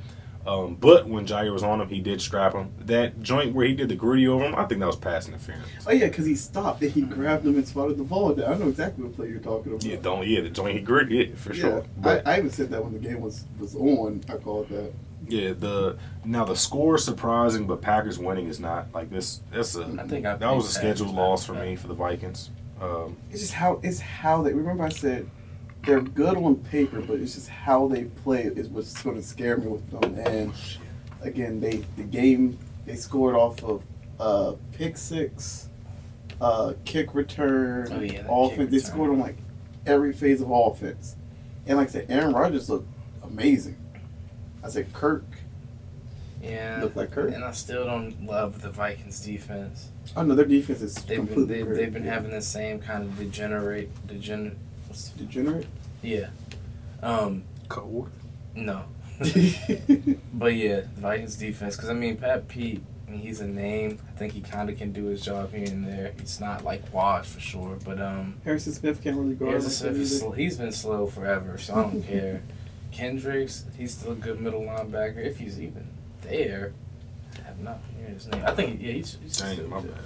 Um, but when Jaire was on him, he did strap him. That joint where he did the griddy over him, I think that was pass interference. Oh yeah, because he stopped and he grabbed him and spotted the ball. down. I know exactly what play you're talking about. Yeah, don't yeah, the joint he griddy, yeah, for Yeah, sure. But- I, I even said that when the game was was on. I called that. Yeah, the now the score is surprising, but Packers winning is not like this. That's a I think I that was a scheduled loss for back. me for the Vikings. Um, It's just how it's how they remember I said they're good on paper, but it's just how they play is what's going to scare me with them. And again, they the game they scored off of uh, pick six, uh, kick return, Oh, yeah, offense. they scored on like every phase of offense. And like I said, Aaron Rodgers looked amazing. I said Kirk Yeah. looked like Kirk. And I still don't love the Vikings defense. Oh no, their defense is They've been completely they, great. they've been having the same kind of degenerate degen what's- degenerate. yeah. Um cold. no. But yeah, the Vikings defense cuz I mean Pat Pete I mean, he's a name. I think he kind of can do his job here and there. He's not like washed for sure, but um, Harrison Smith can't really guard. Harrison like Smith that is sl- he's been slow forever, so I don't care. Kendricks, he's still a good middle linebacker if he's even there. I have not heard his name. I think yeah, he's, he's Dang, still my good. bad.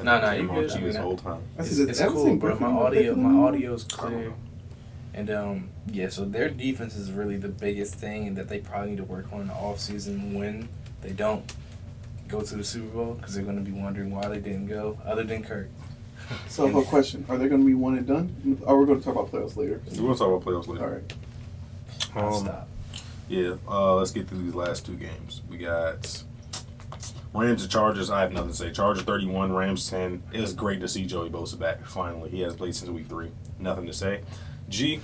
I No, no, you him on good. G I this whole time. I It's, said, it's Evan cool, St. bro. My audio, my on? audio's clear. And um, yeah, so their defense is really the biggest thing, and that they probably need to work on in the offseason when they don't go to the Super Bowl because they're going to be wondering why they didn't go, other than Kirk. So, a question: Are they going to be one and done? Or we're going to talk about playoffs later? We're going to talk about playoffs later. right. I'll Um, stop. Yeah, uh, let's get through these last two games. We got Rams and Chargers. I have nothing to say. Chargers 31, Rams 10. It was great to see Joey Bosa back, finally. He has played since week three. Nothing to say. G,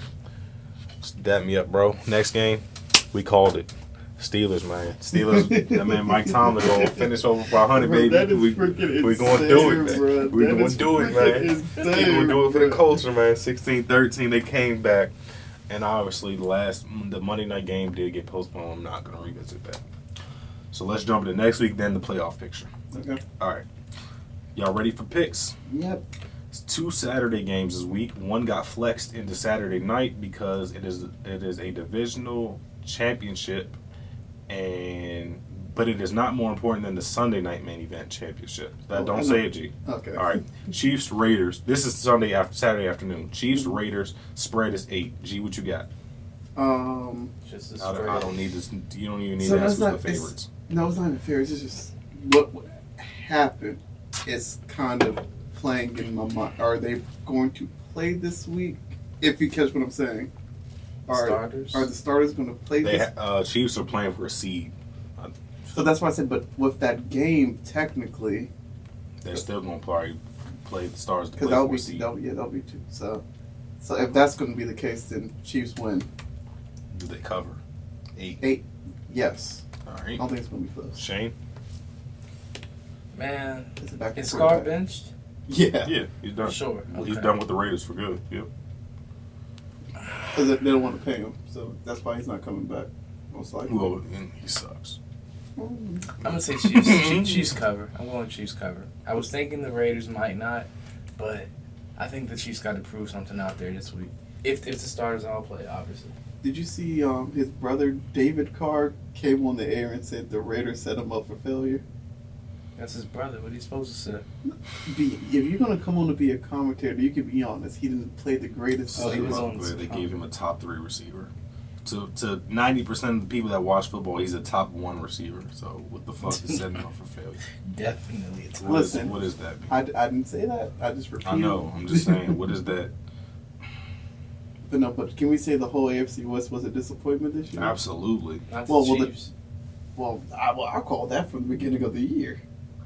dap me up, bro. Next game, we called it. Steelers, man. Steelers, that man Mike Tomlin going to finish over 500, baby. That is we, freaking we going to do it, man. bro. We That going to do it, man. We insane, going to do it for the culture, man. 16 13, they came back. And obviously, the last the Monday night game did get postponed. I'm not going to revisit that. So let's jump into next week, then the playoff picture. Okay. All right. Y'all ready for picks? Yep. It's two Saturday games this week. One got flexed into Saturday night because it is it is a divisional championship, and but it is not more important than the Sunday night main event championship. That Oh, don't say it, G. Okay. All right. Chiefs Raiders. This is Sunday after Saturday afternoon. Chiefs Raiders. Spread is eight. G, what you got? Um. Just the I don't. I don't need this. You don't even need So to ask that's who's the not- favorites. No, it's not even fair. It's just what what happened. Is kind of playing in my mind. Are they going to play this week? If you catch what I'm saying. Are, Starters. are the starters going to play They this? ha- uh, Chiefs are playing for a seed. So that's why I said, but with that game, technically, They're still going to probably play the Stars to because play that'll for be a seed. that'll, yeah, that'll be two. So, so if that's going to be the case, then Chiefs win. Do they cover? Eight. Eight, yes. All I don't think it's going to be close. Shane? Man, It's a back to is quarterback. Scar benched? Yeah, Yeah, he's done. For sure. He's done with the Raiders for good. Yep. because they don't want to pay him, so that's why he's not coming back. Most likely. Well, and he sucks. Mm. I'm gonna say Chiefs. Chiefs, Chiefs cover. I'm going Chiefs cover. I was thinking the Raiders might not, but I think the Chiefs got to prove something out there this week. If if the starters all play, obviously. Did you see um, his brother David Carr came on the air and said the Raiders set him up for failure? That's his brother. What are you supposed to say? Be, if you're gonna come on to be a commentator, you can be honest. He didn't play the greatest. Oh, he was on- Where they gave him a top three receiver. To to ninety percent of the people that watch football, he's a top one receiver. So what the fuck is setting him up for failure? Definitely, it's What is- Listen. what is that? I, I didn't say that. I just repeated. I know. I'm just saying. What is that? But no, but can we say the whole AFC West was a disappointment this year? Absolutely. not Well, the well, the- Well, I, well, I call that from the beginning of the year.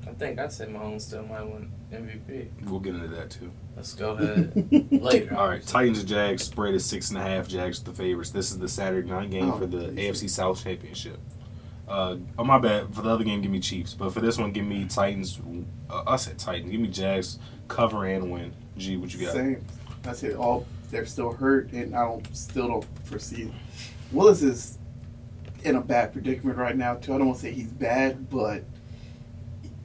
I think I said Mahomes still might win MVP. We'll get into that too. Let's go ahead later. All right, Titans and Jags spread is six and a half. Jags the favorites. This is the Saturday night game Oh, for the please. AFC South Championship. Uh, oh my bad. For the other game, give me Chiefs. But for this one, give me Titans. Uh, I said Titans. Give me Jags cover and win. G, what you got? Same. I said all they're still hurt, and I don't still don't foresee. Willis is in a bad predicament right now too. I don't want to say he's bad, but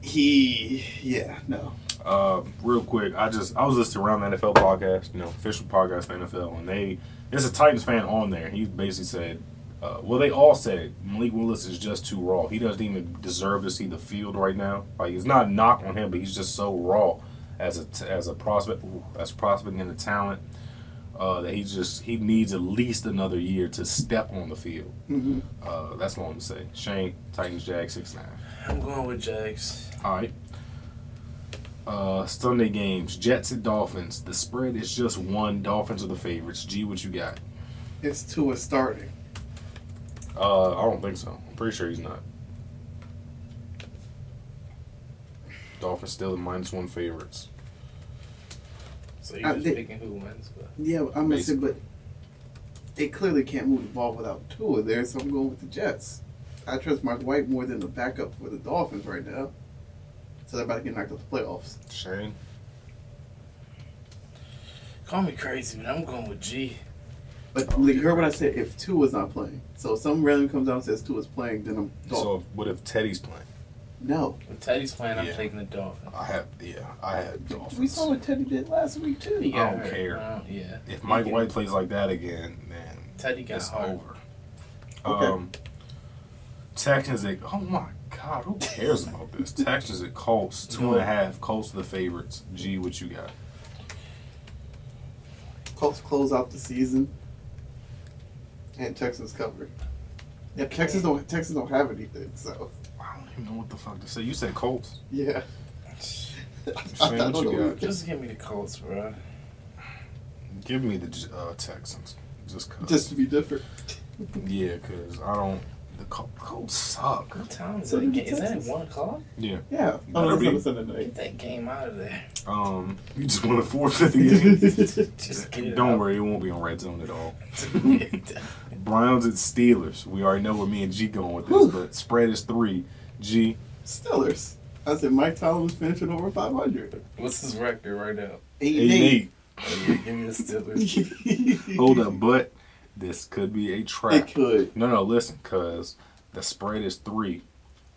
he, yeah, no. Uh, real quick, I just I was listening around the NFL podcast, you know, official podcast NFL, and they there's a Titans fan on there. He basically said, uh, well, they all said. Malik Willis is just too raw. He doesn't even deserve to see the field right now. Like it's not a knock on him, but he's just so raw as a as a prospect, as prospect and a talent. Uh, that he just he needs at least another year to step on the field. hmm Uh, that's what I'm gonna say. Shane Titans Jags six nine. I'm going with Jags. All right. Uh, Sunday games: Jets and Dolphins. The spread is just one. Dolphins are the favorites. G, what you got? It's Tua starting. Uh, I don't think so. I'm pretty sure he's not. Dolphins still the minus one favorites. So you're Uh, just they- picking who wins, but Yeah, I'm gonna say, but they clearly can't move the ball without Tua there, so I'm going with the Jets. I trust Mark White more than the backup for the Dolphins right now. So they're about to get knocked out the playoffs. Shane. call me crazy, but I'm going with G. But Oh, you heard what I said. If Tua's not playing, so if some random comes out and says Tua's playing, then I'm Dolphins. So what if Teddy's playing? No. When Teddy's playing, I'm Yeah. taking the Dolphins. I have yeah, I had Dolphins. We saw what Teddy did last week too. He I got don't hurt. care. I don't- yeah. If Mike get- White plays like that again, man, Teddy got it's hurt. over. Okay. Um, Texans at oh my god, who cares about this? Texans at Colts two and a half. Colts the favorites. G, what you got? Colts close out the season, and Texans cover. Yeah, Texans don't Texans don't have anything, so I don't even know what the fuck to say. You said Colts. yeah. Shane, I what don't you know. got? Just give me the Colts, bro. Give me the uh, Texans. Just cause. Just to be different. yeah, cause I don't. The Col- Colts suck. What time is So that? you Game? Is that at one o'clock? Yeah. Yeah. Better Oh, that's be. Sunday night. Get that game out of there. Um, you just want to forfeit the game. Just get Don't out. worry, it won't be on red zone at all. Browns and Steelers. We already know where me and G going with this, Whew. but spread is three. G. Steelers. I said Mike Tomlin's finishing over 500. What's his record right now? Eight, Eight and eight. Oh, yeah, give me the Steelers. Hold up, but this could be a trap. It trap. could. No, no, listen, cause the spread is three.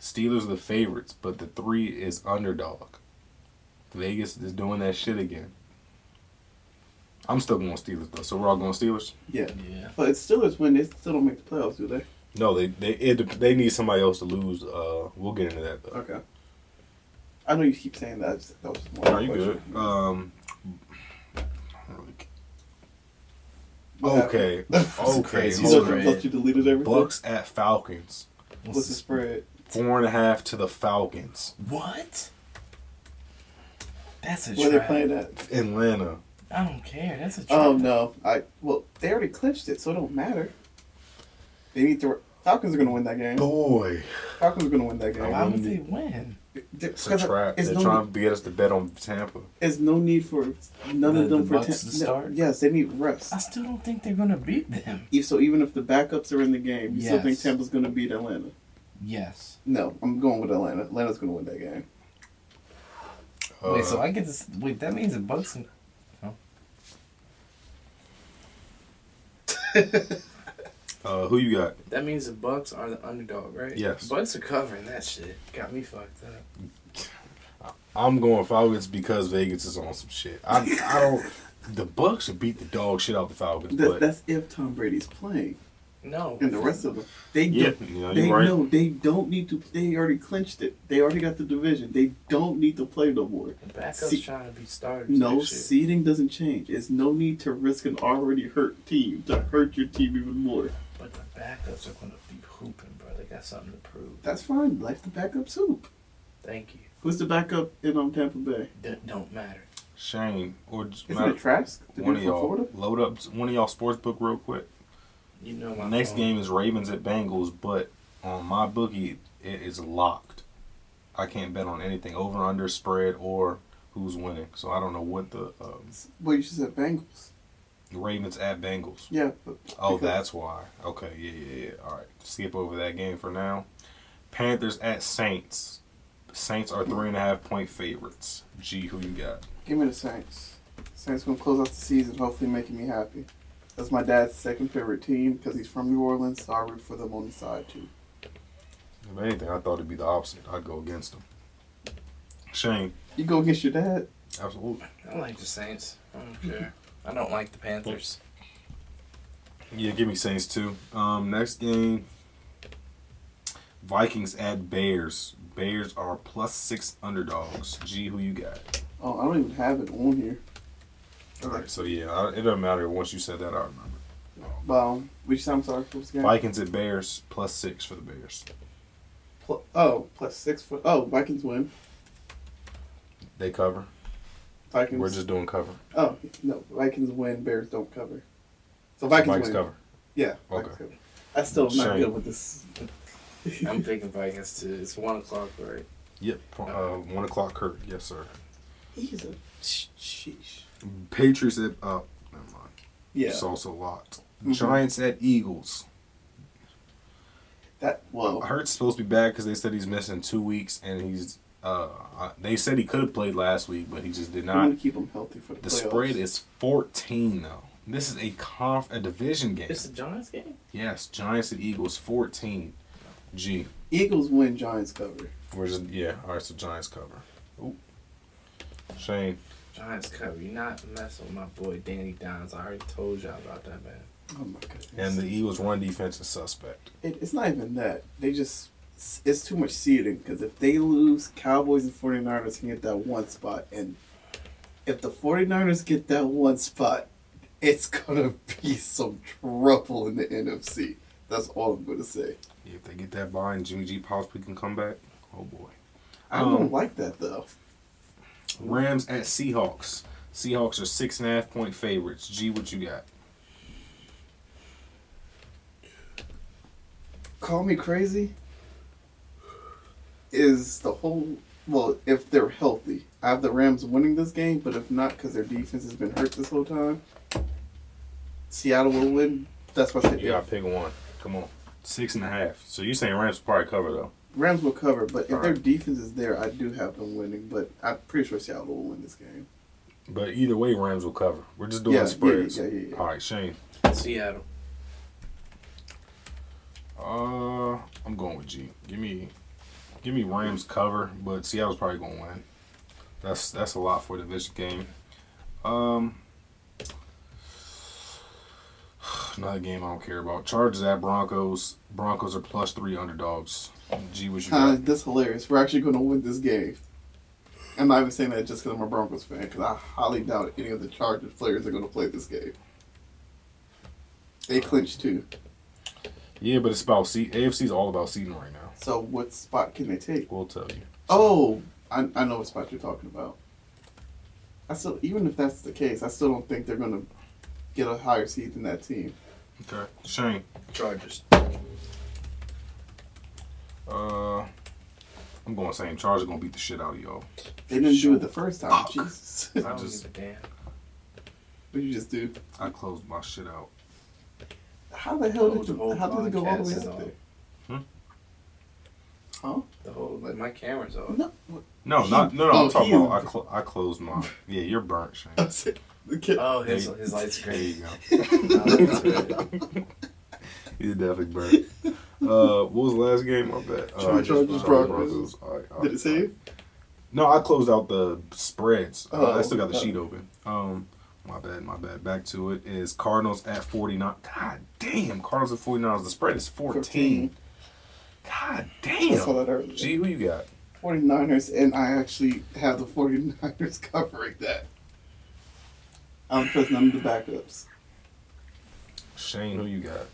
Steelers are the favorites, but the three is underdog. Vegas is doing that shit again. I'm still going Steelers though, so we're all going Steelers. Yeah. yeah. But it's Steelers win, they still don't make the playoffs, do they? No, they they it, they need somebody else to lose. Uh, we'll get into that though. Okay. I know you keep saying that. I just- That was just more Are of a you good? question. Um. Okay. That's Okay. crazy You hold you deleted everything? Bucks at Falcons. What's the spread? Four and a half to the Falcons. What? That's a Where they trap. playing at? Atlanta. I don't care. That's a trap. Oh no! I well, they already clinched it, so it don't matter. They need to. Falcons are gonna win that game. Boy, Falcons are gonna win that game. Why game. would they win? it's a trap. It's They're no, trying to get us to bet on Tampa. There's no need for none The- of them the for Bucks ten- to no, start? yes, they need rest. I still don't think they're gonna beat them. E- So even if the backups are in the game, you still think Tampa's gonna beat Atlanta? Yes. No, I'm going with Atlanta. Atlanta's gonna win that game. wait, Uh, so I get this. Wait, that means the Bucks. And, uh, who you got? that means the Bucks are the underdog, right? Yes. Bucks are covering that shit. Got me fucked up. I'm going Falcons because Vegas is on some shit. I, I don't. The Bucks should beat the dog shit out the Falcons, That, but that's if Tom Brady's playing, No. and the rest of them, they yeah, don't. you know, They you're right. know they don't need to. They already clinched it. They already got the division. They don't need to play no more. The backup's See- trying to be starters. No next year. seeding doesn't change. It's no need to risk an already hurt team to hurt your team even more. But the backups are gonna be hooping, bro. They got something to prove. That's fine. Like the backup soup. Thank you. Who's the backup in on Tampa Bay? That don't matter. Shane or just Isn't it Trask? The one dude of from y'all Florida? load up one of y'all sports book real quick. You know my Next phone. game is Ravens at Bengals, but on my bookie it is locked. I can't bet on anything over under spread or who's winning. So I don't know what the um, Well, you should say Bengals. Ravens at Bengals. Yeah. But Oh, that's why. Okay, yeah, yeah, yeah. All right, skip over that game for now. Panthers at Saints. Saints are three and a half point favorites. G, who you got? Give me the Saints. Saints gonna close out the season, hopefully making me happy. That's my dad's second favorite team because he's from New Orleans, so I root for them on the side too. If anything, I thought it'd be the opposite. I'd go against them. Shane, You go against your dad? absolutely. I like the Saints. I don't care. I don't like the Panthers. Yeah, give me Saints too. Um, next game, Vikings at Bears. Bears are plus six underdogs. G, who you got? Oh, I don't even have it on here. All right, so yeah, I, it doesn't matter. Once you said that, I remember. Um, which time? Sorry, what was the game? Vikings at Bears plus six for the Bears. Pl- oh, plus six foot. Oh, Vikings win. They cover. Vikings. We're just doing cover. Oh no, Vikings win. Bears don't cover. So So Vikings, Vikings win. cover. Yeah. Okay. Vikings cover. I still am not Shame. good with this. I'm picking Vikings too. It's one o'clock, right? Yep. Uh, one o'clock. Kirk. Yes, sir. He's a sh- sheesh. Patriots at. Uh, never mind. Yeah. It's also locked. Mhm. Giants at Eagles. that well. Hurts supposed to be back because they said he's missing two weeks, and he's. Uh, they said he could have played last week, but he just did I'm gonna not. keep him healthy for the, The playoffs. spread is fourteen though. This is a conf a division game. It's the Giants game. Yes, Giants and Eagles fourteen. G. Eagles win, Giants cover. We're just yeah. All right, so Giants cover. Ooh. Shane. Giants cover. You're not messing with my boy Danny Dimes. I already told y'all about that man. Oh my goodness. And the Eagles' run defense is suspect. It, it's not even that. They just it's too much seeding because if they lose, Cowboys and 49ers can get that one spot, and if the 49ers get that one spot, it's gonna be some trouble in the NFC. That's all I'm gonna say. If they get that bye and Jimmy G possibly can come back, oh boy. I Um, don't like that though. Rams at Seahawks. Seahawks are six and a half point favorites. G, what you got? Call me crazy. Is the whole well if they're healthy? I have the Rams winning this game, but if not, because their defense has been hurt this whole time, Seattle will win. That's what I said You got to pick one. Come on. Six and a half. So you're saying Rams will probably cover though? Rams will cover, but if All their right. defense is there, I do have them winning. But I'm pretty sure Seattle will win this game. But either way, Rams will cover. We're just doing Yeah, spreads. yeah, yeah, yeah. All right, Shane. Seattle. Uh, I'm going with G. Give me, give me Rams cover, but Seattle's probably gonna win. That's that's a lot for a division game. Um, another game I don't care about. Chargers at Broncos. Broncos are plus three underdogs. G, what you Uh, got? that's hilarious. We're actually going to win this game. I'm not even saying that just because I'm a Broncos fan, because I highly doubt any of the Chargers players are going to play this game. They clinched too. Yeah, but it's about seed. is all about seeding right now. So what spot can they take? We'll tell you. Oh, I, I know what spot you're talking about. I still, even if that's the case, I still don't think they're going to get a higher seed than that team. Okay, Shane. Chargers. Uh, I'm going same. Chargers gonna beat the shit out of y'all. They didn't do it the first time. Fuck. Jesus. I don't just- give a damn. what you just do? I closed my shit out. How the hell did you? How did it go all the way podcast is up there? Hmm? Huh? The whole like my camera's off. No. No, He- not no, no. oh, I'm talking he- about I, cl- I closed my. Yeah, you're burnt, Shane. I said, the. Oh, his There you- his light's There you great. go. Oh. He's definitely burnt. Uh, what was the last game? My bad. Uh, Chargers, Chargers, Broncos. All right, all Did right, it say all right. it? No, I closed out the spreads. Uh, Oh, I still got the oh. sheet open. Um, my bad, my bad. Back to it is Cardinals at 49. God damn, Cardinals at 49. The spread is 14. God I saw damn. that earlier. Gee, who you got? 49ers, and I actually have the 49ers covering that. I'm because none of the backups. Shane, who you got?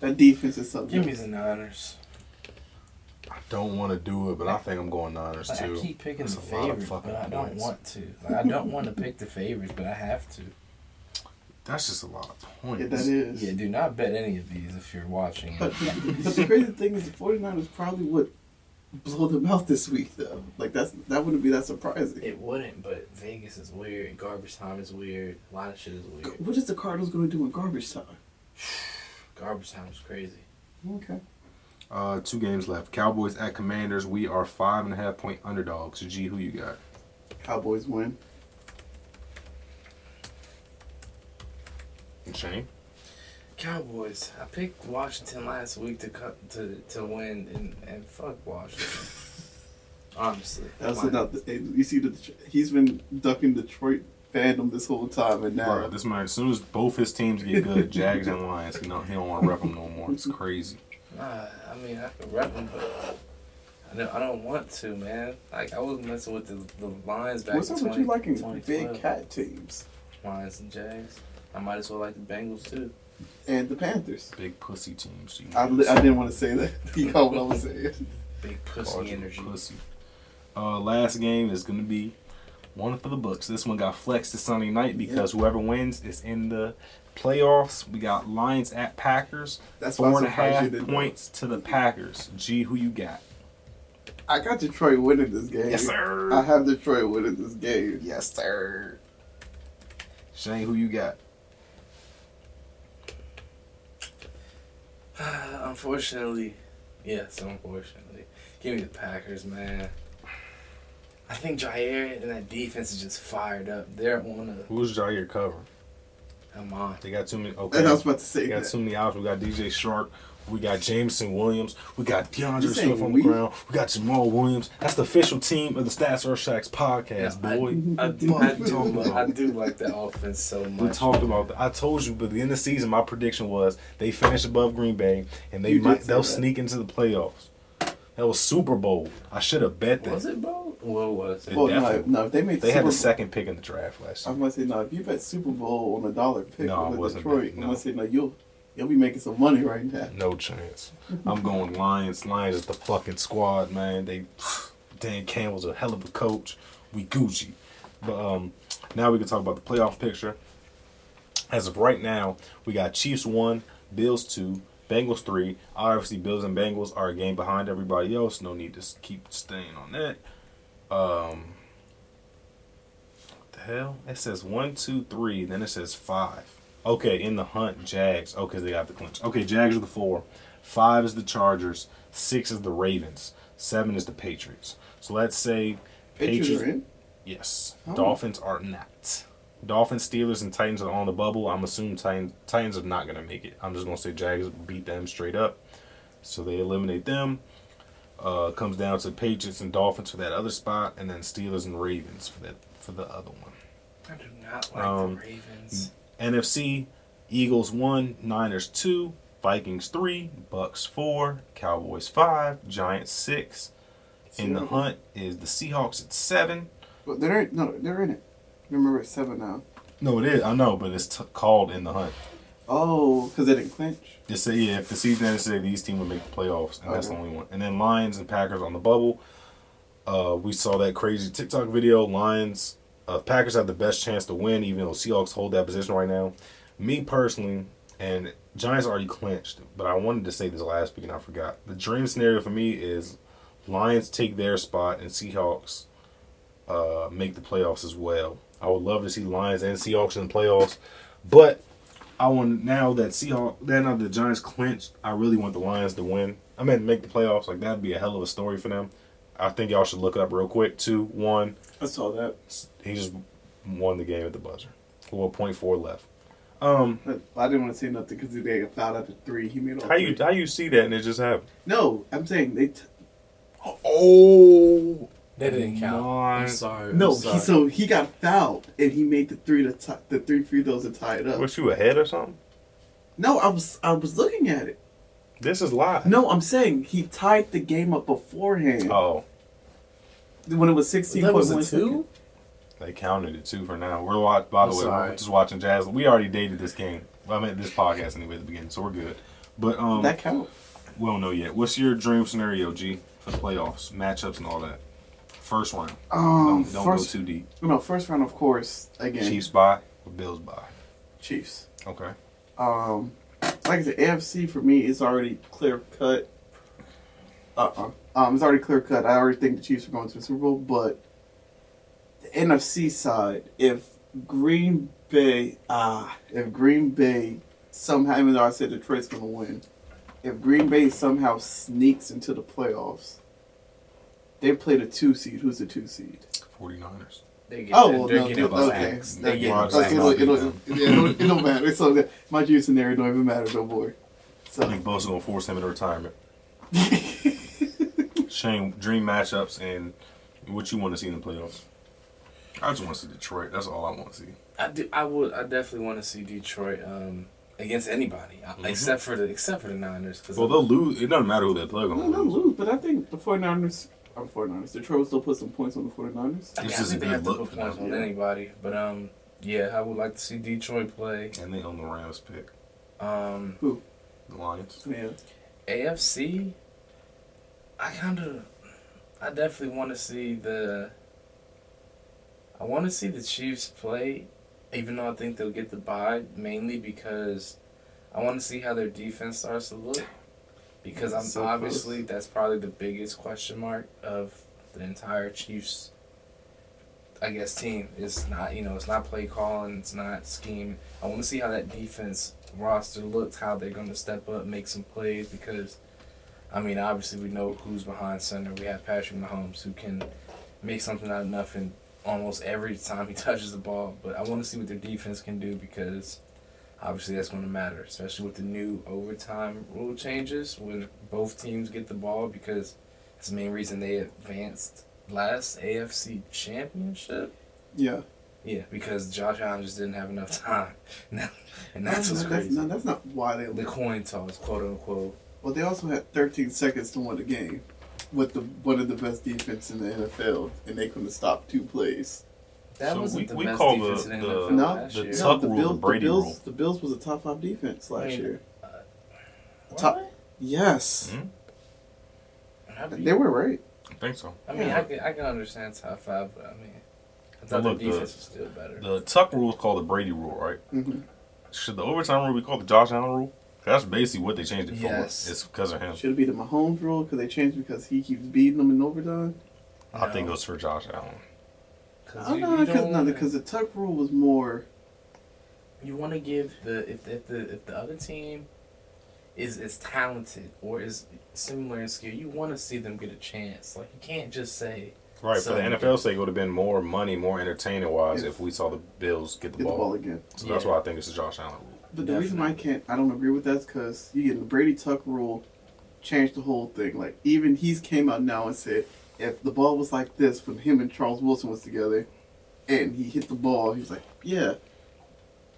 That defense is something. Give me the Niners. I don't want to do it, but I think I'm going Niners Like, too. I keep picking That's the a lot of favorites, but I don't points. want to. Like, I don't want to pick the favorites, but I have to. That's just a lot of points. Yeah, that is. Yeah, do not bet any of these if you're watching. But, but the crazy thing is, the 49ers probably would blow them out this week, though. Like that's that wouldn't be that surprising. It wouldn't, but Vegas is weird. Garbage time is weird. A lot of shit is weird. What is the Cardinals going to do in garbage time? Garbage time is crazy. Okay. Uh, two games left. Cowboys at Commanders. We are five and a half point underdogs. G, who you got? Cowboys win. Shane. Cowboys. I picked Washington last week to cut to to win, and and fuck Washington. Honestly, That's Like, enough. You see, the, he's been ducking Detroit fandom this whole time, and now Bro, this man, as soon as both his teams get good, Jags and Lions, he don't, he don't want to rep them no more. It's crazy. Nah, I mean I can rep them, but I don't, I don't want to, man. Like I was messing with the the Lions back what's up with you liking 2012. big cat teams Lions and Jags. I might as well like the Bengals too. and the Panthers? Big pussy teams. G. I, li- I didn't want to say that. You caught what I was saying. Big pussy Called energy. Pussy. Uh, last game is gonna be one for the books. This one got flexed to Sunday night because whoever wins is in the playoffs. We got Lions at Packers. That's why Four I'm and a surprised half you didn't. points to the Packers. G, who you got? I got Detroit winning this game. Yes, sir. I have Detroit winning this game. yes, sir. Shane, who you got? unfortunately, yes, unfortunately. Give me the Packers, man. I think Jaire and that defense is just fired up. They're on a Who's Jaire covering? Come on. They got too many. Okay. I was about to say We got that. too many options. We got DJ Shark. We got Jameson Williams. We got D'Andre Swift on the ground. We got Jamaal Williams. That's the official team of the Stats Earth Shacks podcast, I- boy. I, do, I, do, I do like the offense so much. we talked about that. I told you, but the end of the season, my prediction was they finish above Green Bay and they you might they'll that. sneak into the playoffs. That was Super Bowl. I should have bet that. Was it, bro? What was it? Well, no, no, if they made They had Super the second pick in the draft last year. I'm gonna say no. If you bet Super Bowl on a dollar pick No, I with wasn't Detroit, betting, I'm gonna say no. You'll you'll be making some money right now. No chance. I'm going Lions. Lions is the fucking squad, man. They Dan Campbell's a hell of a coach. We Gucci. But um now we can talk about the playoff picture. As of right now, we got Chiefs one, Bills two, Bengals three. Obviously, Bills and Bengals are a game behind everybody else. No need to keep staying on that. Um, what the hell? It says one, two, three. Then it says five. Okay, in the hunt, Jags. Okay, they got the clinch. Okay, Jags are the four. Five is the Chargers. Six is the Ravens. Seven is the Patriots. So let's say Patriots are in. Yes. Oh. Dolphins are not. Dolphins, Steelers, and Titans are on the bubble. I'm assuming Titans, Titans are not going to make it. I'm just going to say Jags beat them straight up. So they eliminate them. Uh, comes down to Patriots and Dolphins for that other spot, and then Steelers and Ravens for that for the other one. I do not like Um, the Ravens. NFC, Eagles one, Niners two, Vikings three, Bucks four, Cowboys five, Giants six. In the hunt is the Seahawks at seven. But they're in, no, they're in it. Remember, it's seven now. No, it is. I know, but it's t- called in the hunt. Oh, because they didn't clinch. Just say yeah, if the season ended today, these teams would make the playoffs, and that's the only one. And then Lions and Packers on the bubble. Uh, we saw that crazy TikTok video. Lions, uh, Packers have the best chance to win, even though Seahawks hold that position right now. Me personally, and Giants already clinched, but I wanted to say this last week and I forgot. The dream scenario for me is Lions take their spot and Seahawks uh, make the playoffs as well. I would love to see Lions and Seahawks in the playoffs, but I want now that Seahawks, then now the Giants clinched. I really want the Lions to win. I mean, make the playoffs. Like that'd be a hell of a story for them. I think y'all should look up real quick. Two, one. I saw that. He just won the game at the buzzer. Well, point four left. Um, I didn't want to say nothing because they got fouled at the three. He made all how you how you see that and it just happened? No, I'm saying they. T- Oh, That didn't count. my- I'm sorry. no, I'm sorry. he so he got fouled and he made the three to tie, the three free throws to tie it up. Was you ahead or something? No, I was I was looking at it. This is live. No, I'm saying he tied the game up beforehand Oh, when it was sixteen. that was two. they counted it too for now. We're watch. By the I'm way, sorry. we're just watching Jazz. We already dated this game. Well, I mean, this podcast anyway at the beginning, so we're good. But um, That count. we don't know yet. What's your dream scenario, G, for the playoffs, matchups, and all that? First round. Um, don't don't first, go too deep. no, first round, of course. Again, Chiefs by or Bills by? Chiefs. Okay. Um, like I said, AFC for me is already clear cut. Uh uh Um, it's already clear cut. I already think the Chiefs are going to the Super Bowl, but the NFC side, if Green Bay, ah, if Green Bay somehow, even though I said Detroit's going to win, if Green Bay somehow sneaks into the playoffs, they play the two seed. Who's the two seed? 49ers. They get Oh, that- well, they're no, getting no, the okay. They get okay, look, it, beating don't, it, don't, it don't matter. It's all good. My dream scenario don't even matter no more. I So, think Bosa gonna force him into retirement. Shane, dream matchups and what you want to see in the playoffs. I just want to see Detroit. That's all I want to see. I do. I would. I definitely want to see Detroit um, against anybody uh, Mhm. except for the except for the Niners. Cause Well, they'll lose. It doesn't matter who they play. Gonna no, they'll lose. lose, but I think the 49ers, I'm 49ers. Detroit will still put some points on the 49ers. I, mean, It's I just a think they good have to look put points on Yeah. anybody. But um, yeah, I would like to see Detroit play. And they own the Rams pick. Um, Who? The Lions. Yeah. AFC. I kind of. I definitely want to see the. I want to see the Chiefs play, even though I think they'll get the bye, mainly because I want to see how their defense starts to look. Because I'm So obviously close. that's probably the biggest question mark of the entire Chiefs. I guess team It's not you know it's not play calling, it's not scheme. I want to see how that defense roster looks, how they're going to step up, make some plays because. I mean, obviously, we know who's behind center. We have Patrick Mahomes who can make something out of nothing almost every time he touches the ball. But I want to see what their defense can do because obviously that's going to matter, especially with the new overtime rule changes when both teams get the ball because it's the main reason they advanced last AFC championship. Yeah. Yeah, because Josh Allen just didn't have enough time, and that's what's that's, crazy. no, that's not why they the coin toss, quote unquote. Well, they also had 13 seconds to win the game with the one of the best defense in the NFL, and they couldn't stop two plays. That So wasn't we- the we best call defense the- in the the- NFL No, last the year. Tuck the rule, Bills, the Brady the Bills, rule. the Bills was a top five defense last I mean, year. What? Yes, Mhm. How do you- they were right. I think so. I mean, Yeah. I can, I can understand top five, but I mean, I But thought look, the the- defense was still better. The Tuck rule is called the Brady rule, right? hmm Should the overtime rule be called the Josh Allen rule? That's basically what they changed it Yes. for. It's because of him. Should it be the Mahomes rule because they changed because he keeps beating them in overtime? I think it was for Josh Allen. Cause Oh you, no, you because don't no, because the Tuck rule was more. you want to give the if, if the if the other team is is talented or is similar in skill, you want to see them get a chance. Like you can't just say Right, So- for the NFL's sake, it would have been more money, more entertaining wise Yeah. if we saw the Bills get the, Get the ball. ball again. So that's why I think it's the Josh Allen rule. But the reason I can't, I don't agree with that is because you get the Brady Tuck rule changed the whole thing. Like even he's came out now and said if the ball was like this when him and Charles Woodson was together, and he hit the ball, he's like, yeah.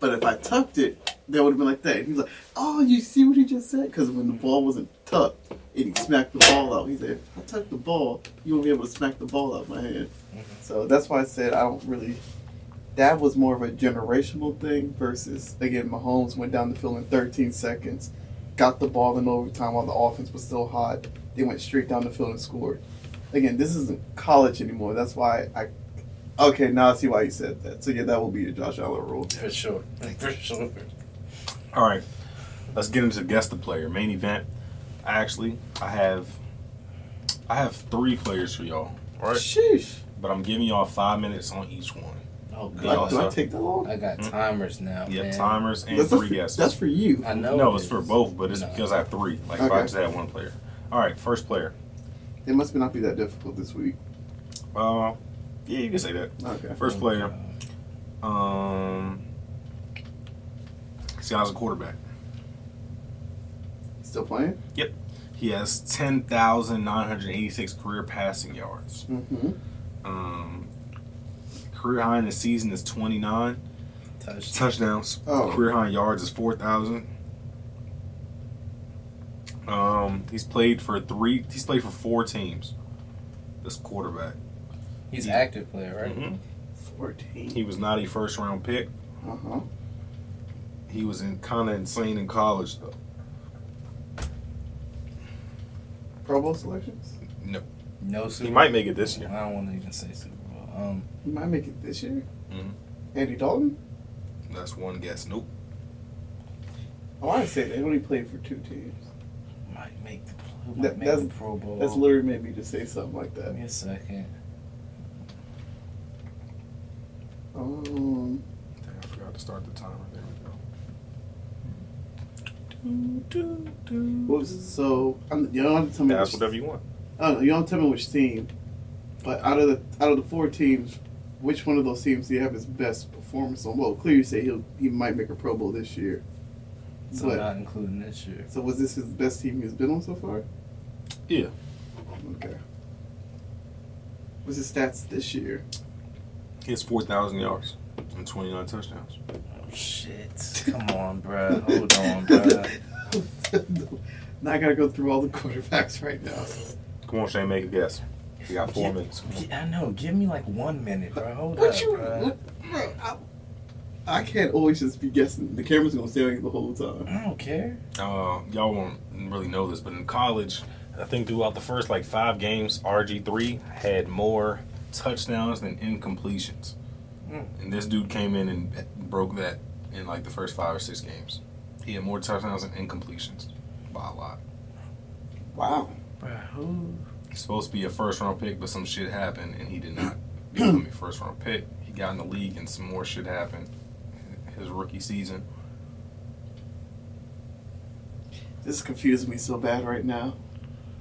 But if I tucked it, that would have been like that. He's like, oh, you see what he just said? Because when the ball wasn't tucked and he smacked the ball out, he said, if I tuck the ball, you won't be able to smack the ball out of my hand. Mm-hmm. So that's why I said I don't really. That was more of a generational thing versus again Mahomes went down the field in 13 seconds, got the ball in overtime while the offense was still hot. They went straight down the field and scored. Again, this isn't college anymore. That's why I. Okay, now I see why you said that. So yeah, that will be the Josh Allen rule. for sure, for sure. All right, let's get into guess the player main event. Actually, I have I have three players for y'all. All right, Sheesh. but I'm giving y'all five minutes on each one. Oh Do I, do I take that long? I got timers now. Yeah, man. timers and That's, three for, guesses. that's for you. I know. no, it it's for both, but it's No. because I have three. Like if I just had one player. All right, first player. It must not be that difficult this week. Uh, yeah, you can say that. Okay. First player. Um, this guy's a quarterback. Still playing? Yep. He has ten thousand nine hundred eighty-six career passing yards. Mm-hmm. Um, career high in the season is twenty-nine Touch. touchdowns. Oh. Career high in yards is four thousand. Um, he's played for three. He's played for four teams. This quarterback. He's an active player, right? Mhm. 14. He was not a first-round pick. Uh-huh. He was in kind of insane in college though. Pro Bowl selections? No No. Super. He might make it this year. I don't want to even say Super Bowl. Um, He might make it this year. Mhm. Andy Dalton? That's one guess. Nope. I want to say they only played for two teams. might make the who That- make that's- the Pro Bowl. That's literally made me to say something like that. Give that. me a second. Um, Dang, I forgot to start the timer. There we go. what was so? I'm, you don't have to tell me. Ask Which, whatever you want. uh, you don't tell me which team, but out of the out of the four teams, which one of those teams do you have his best performance on? Well, clearly you say he'll he might make a Pro Bowl this year. So But- not including this year. So was this his best team he's been on so far? Yeah. Okay. What's his stats this year? He has 4,000 yards and 29 touchdowns. Oh shit! Come on, bruh. Hold on, bruh. now I gotta go through all the quarterbacks right now. Come on, Shane, make a guess. You got four Give- minutes. Come on. gi- I know. Give me like one minute, bro. Hold What up, you? bruh. Bro, I, I can't always just be guessing. The camera's gonna stay on you the whole time. I don't care. Uh, y'all won't really know this, but in college, I think throughout the first like five games, RG3 had more touchdowns than incompletions. Mm. And this dude came in and broke that in like the first five or six games. He had more touchdowns than incompletions by a lot. Wow. Bruh, who? He's supposed to be a first round pick, but some shit happened and he did not become a first round pick. He got in the league and some more shit happened his rookie season. This confuses me so bad right now.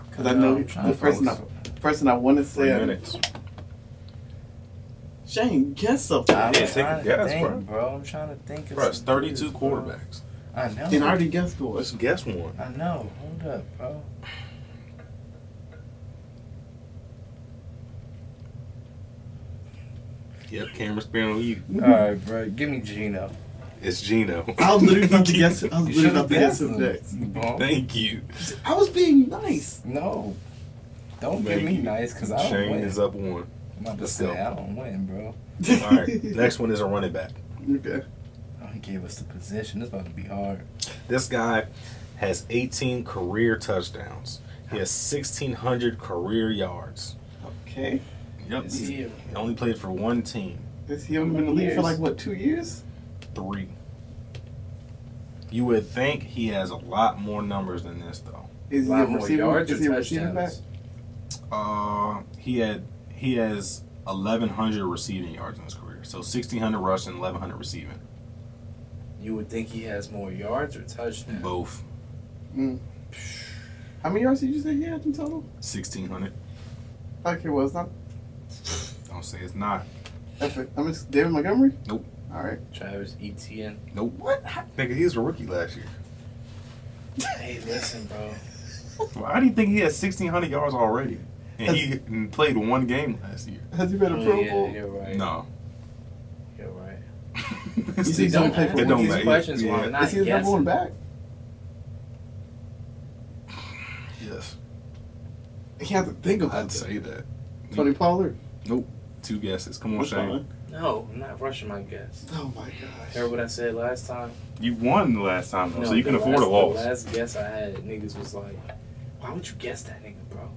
Because I I know know, I'm trying the to person I, person I want to say. I- minutes. Shane, guess something. I'm Yeah, take a trying to guess, think, bro. I'm trying to think of Bro, it's some 32 dudes, bro. quarterbacks. I know. And I already guessed one. Let's guess one. I know. Hold up, bro. Yep, camera's on you. All right, bro. Give me Gino. It's Gino. I was literally about to guess. I was You literally should about have to guess guessed him him. next. You bum. Thank you. I was being nice. No. Don't Thank give me you. nice because I don't Shane win. is up one. I'm about to Let's say go. I don't win, bro. All right, next one is a running back. Okay. Oh, he gave us the position. This about to be hard. This guy has 18 career touchdowns. He has 1,600 career yards. Okay. Yep. Is he? He only played for one team. Has he only been in the league for like what two years? Three. You would think he has a lot more numbers than this, though. Is A he a lot more receiver? yards Is or he a receiving back? Uh, he had he has 1,100 receiving yards in his career. So 1,600 rushing, 1,100 receiving. You would think he has more yards or touchdowns. Both. How many yards did you say he had in total? 1,600. Okay, well it's not. Don't say it's not. F. I mean, it's David Montgomery. Nope. All right. Travis Etienne. Nope. What? Nigga, he was a rookie last year. Hey, listen, bro. Why do you think he had 1,600 yards already? And he played one game last year. Has he been a Oh, Pro yeah, Bowl? you're right. No. You're right. You see, See, he's don't only played for don't these questions Yeah. I'm not Is he the number one back? Yes. He had to think about I'd that. say that. Mm. Tony Pollard. Nope. Two guesses. Come on, That's Shane. No, I'm not rushing my guess. Oh my gosh. Heard what I said last time? You won the last time, though, No, so you can the afford last, a loss. The last guess I had, niggas was like, "Why would you guess that nigga, bro?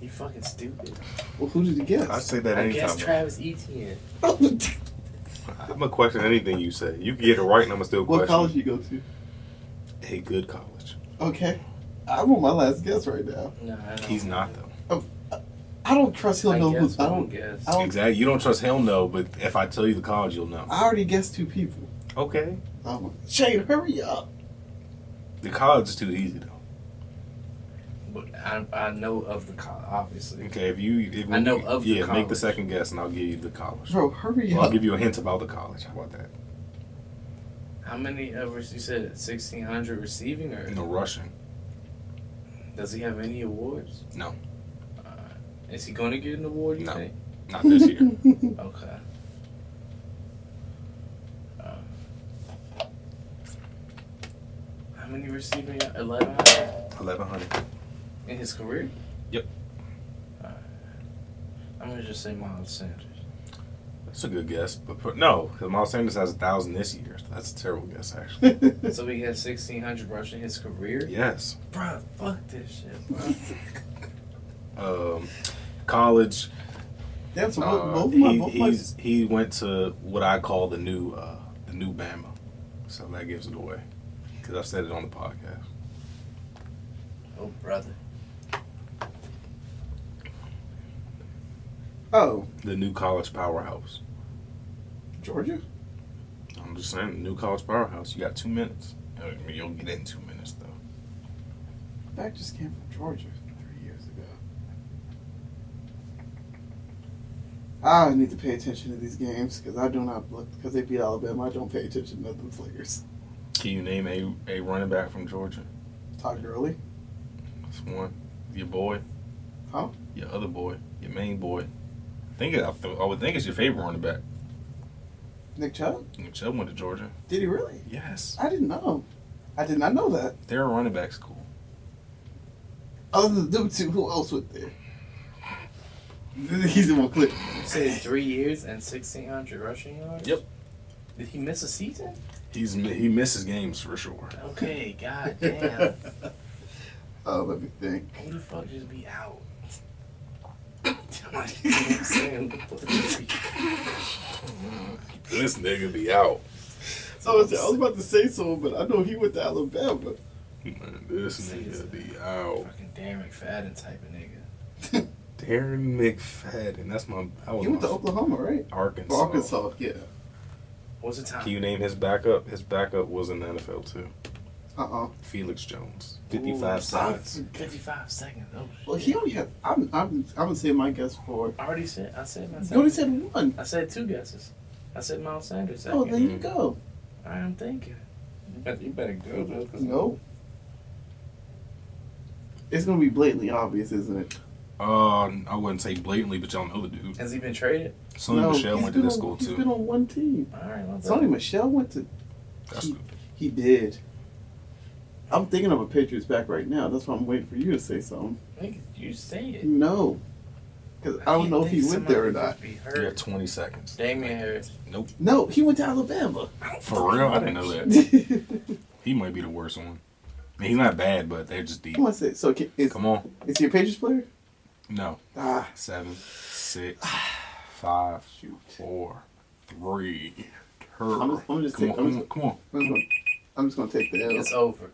You fucking stupid." Well, who did you guess? I'd say that I anytime. guess Travis Etienne. I'm gonna question anything you say. You can get it right, and I'm gonna still question. what question. college you go to? A good college. Okay. I want my last guess right now. No, I don't He's not though. I don't trust he'll I know guess who. I don't. guess. I don't. Exactly. You don't trust him, no. But if I tell you the college, you'll know. I already guessed two people. Okay. Oh my. Shane, hurry up. The college is too easy though. But I, I know of the college, obviously. Okay. If you, if I know of the college. yeah, make the second guess, and I'll give you the college. Bro, hurry Well, I'll give you a hint about the college. How about that? How many of us you said 1600 receiving or No Russian. does he have any awards? No. Uh, is he going to get an award? You No. think? Not this year. Okay. Uh, how many receiving? Eleven hundred. Eleven hundred. in his career. Yep. Alright. I'm gonna just say Miles Sanders. That's a good guess, but put, no, because Miles Sanders has a thousand this year. That's a terrible guess, actually. So he has 1600 rushing his career. yes. Bruh, fuck this shit, bro. Um, college. Damn, so uh, both, both my he, both my he's, he went to what I call the new uh, the new Bama, so that gives it away because I've said it on the podcast. oh brother. Oh, The new college powerhouse. Georgia. I'm just saying, the new college powerhouse. You got two minutes. I mean, you'll get in two minutes though. That just came from Georgia three years ago. I need to pay attention to these games because I do not look because they beat Alabama. I don't pay attention to other players. Can you name a, a running back from Georgia? Todd Gurley. That's one. Your boy. Huh? Your other boy. Your main boy. I think I, I would think it's your favorite running back. Nick Chubb. Nick Chubb went to Georgia. Did he really? Yes. I didn't know. I did not know that. They're a running back school. Other than them two, who else went there? He's in one clip. You said three years and 1600 rushing yards. Yep. Did he miss a season? He's he misses games for sure. Okay, god damn. Oh, uh, let me think. Who the fuck just be out? Like, you know what I'm saying? This nigga be out. So I was, I was about to say so, but I know he went to Alabama. Man, this nigga be out. Fucking Dan McFadden type of nigga. Darren McFadden. That's my. That was He went my to Oklahoma, right? Arkansas. Or Arkansas, yeah. What's the time? Can you name his backup? His backup was in the NFL too. Uh uh Felix Jones. 55 Ooh, seconds. 55 seconds. Oh, Well, he only had. I'm. I'm. I'm gonna say my guess for. I already said. I said my You only said one. I said two guesses. I said Miles Sanders. Second. Oh, there you go. I am thinking. You better, you better go though. 'cause- No. It's gonna be blatantly obvious, isn't it? Uh, I wouldn't say blatantly, but y'all know the dude. Has he been traded? Sonny no, Michelle went to been this on- school He's too. He's been on one team. All right. Well, Sony Michel went to. That's he, good. he did. I'm thinking of a Patriots back right now. That's why I'm waiting for you to say something. Nigga, you say it. No, because I don't know if he went there or not. Be You have 20 seconds. Damien Harris. Nope. No, he went to Alabama. For real? I didn't know that. He might be the worst one. I mean, he's not bad, but they're just deep. Come on, say so. Can, is Come on. is he a Patriots player? No. Ah, Seven, six, five, four, three, two. I'm just- I'm just come, taking- on, I'm come on, just- come on. I'm just gonna, I'm just gonna take the L. It's over.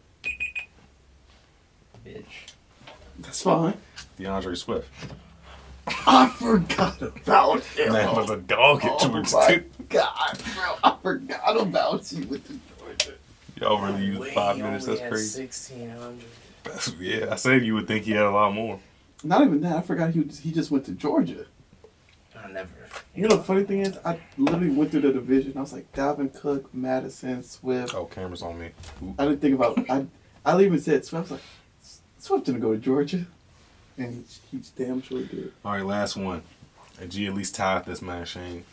Bitch. That's fine. D'Andre Swift. I forgot about him. Man was a dog at Oh Georgia my. God, bro! I forgot about you with the Georgia. Y'all really used five he minutes. only That's had crazy. 1600. That's- yeah, I said you would think he had a lot more. Not even that. I forgot he he just went to Georgia. I never. You know the funny thing is, I literally went through the division. I was like Dalvin Cook, Madison, Swift. Oh, camera's on me. Oop. I didn't think about. I I even said Swift. I was like, Swift didn't go to Georgia, and he, he damn sure did. All right, last one. And G at least tied this man, Shane.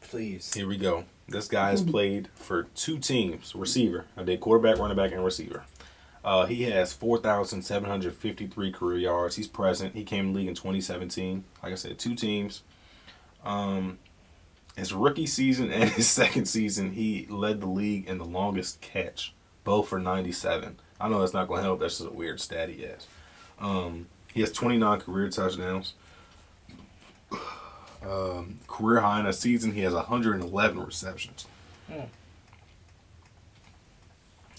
Please. Here we go. This guy has played for two teams, receiver. I did quarterback, running back, and receiver. Uh, he has 4,753 career yards. He's present. He came in the league in 2017. Like I said, two teams. Um, his rookie season and his second season, he led the league in the longest catch, both for 97. I know that's not going to help. That's just a weird stat he has. Um, he has 29 career touchdowns. Um, career high in a season, he has 111 receptions. Hmm.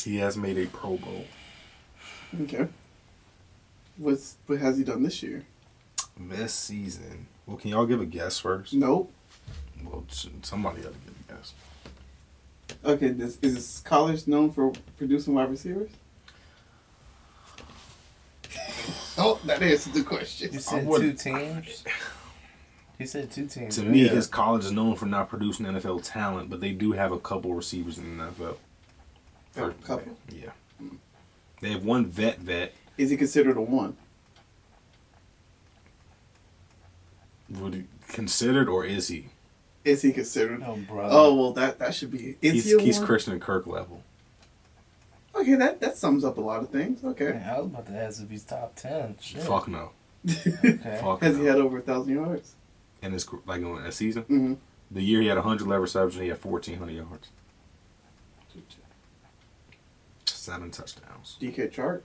He has made a Pro Bowl. Okay. What's what has he done this year? This season. Well, can y'all give a guess first? Nope. Well, somebody ought to give a guess. Okay. This is this college known for producing wide receivers? oh, that answers the question. You said two teams? He said two teams. To right? me, Yeah. his college is known for not producing NFL talent, but they do have a couple receivers in the NFL. A couple. Yeah. They have one vet vet. Is he considered a one? Would he considered or is he? Is he considered? No, bro. Oh well, that that should be. Is he's he a he's one? Christian Kirk level. Okay, that that sums up a lot of things. Okay. Man, I was about to ask if he's top 10. Shit. Fuck no. Okay. Fuck Has no. he had over a thousand yards? in his like in a season. Mm-hmm. The year he had hundred 111 receptions, and he had 1,400 yards, seven touchdowns. DK Chark.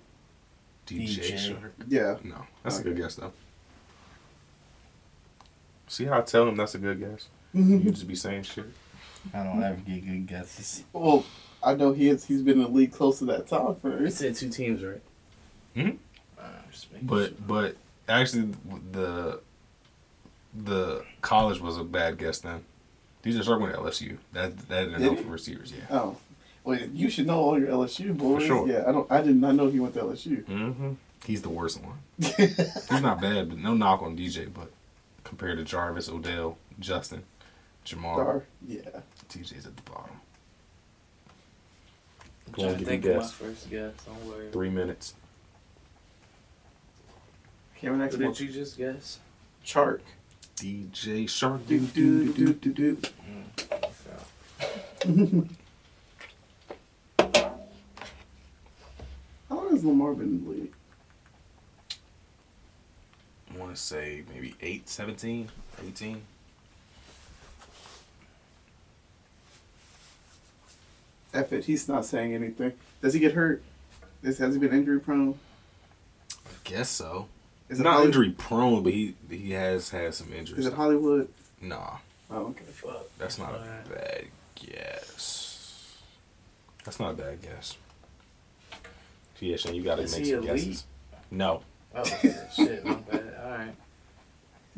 DJ, DJ. Chark. Yeah. No, that's a good guess though. See how I tell him that's a good guess? You just be saying shit. I don't ever get good guesses. Well, I know he has. He's been in the league close to that time for. You said two teams, right? Mhm. Uh, just sure. But but actually the the college was a bad guess then. DJ Chark went to LSU. That that didn't Did help for receivers, yeah. Oh, well, you should know all your LSU boys. sure. Yeah, I don't. I did not know he went to LSU. Mm-hmm. He's the worst one. He's not bad, but no knock on DJ. But compared to Jarvis, Odell, Justin, Ja'Marr, Dar. Yeah. DJ's at the bottom. I'm Go on, trying to give think your of my guess. first guess. Don't worry. Three minutes. Cameron What Axel. did you just guess? Chark. DJ Chark. Do do do do do. How long has Lamar been in the league? I want to say maybe 8, 17, 18. F it. He's not saying anything. Does he get hurt? Is, has he been injury prone? I guess so. Is not Holly- injury prone, but he he has had some injuries. Is it Hollywood? Nah, Oh, okay. Fuck. that's not a Alright. bad guess. That's not a bad guess. Yeah, you got to Is make he some elite? guesses. No. Oh, shit, my bad. Alright.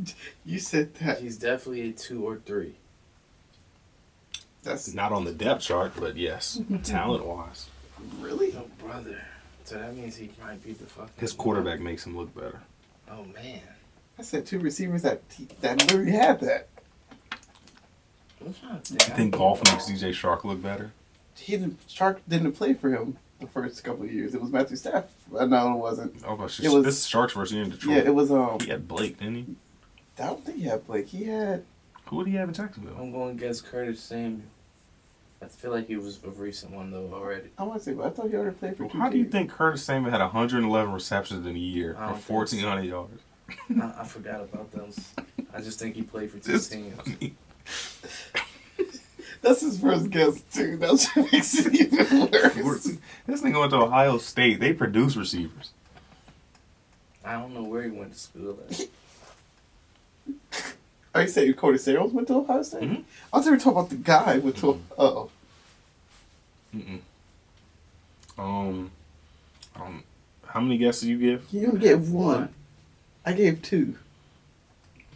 You said that. He's definitely a two or three. That's Not on the depth chart, but yes, talent wise. Really? No brother. So that means he might be the fucking. His quarterback makes him look better. Oh man. I said two receivers that that literally had that. I'm trying to You think. think Goff makes DJ Chark look better? He didn't Chark didn't play for him the first couple of years. It was Matthew Stafford. Uh, No, it wasn't. Oh, but It was- this is Chark's versus year in Detroit. Yeah, it was um. He had Blake, didn't he? I don't think he had Blake. He had. Who did he have in Jacksonville? I'm going against Curtis Samuel. I feel like he was a recent one though already. I want to say, but I thought he already played for. Well, two how do you think Curtis Samuel had 111 receptions in a year for think so. 1,400 yards? I, I forgot about those. I just think he played for two This- teams. That's his first guess too. That's what makes it even worse. this nigga went to Ohio State. They produce receivers. I don't know where he went to school at. Are you saying Corey Samuels went to Ohio State? Mhm. I was ever talking about the guy went to. Oh, Mm-mm. Um, um, how many guesses you give? you only gave one. I gave two.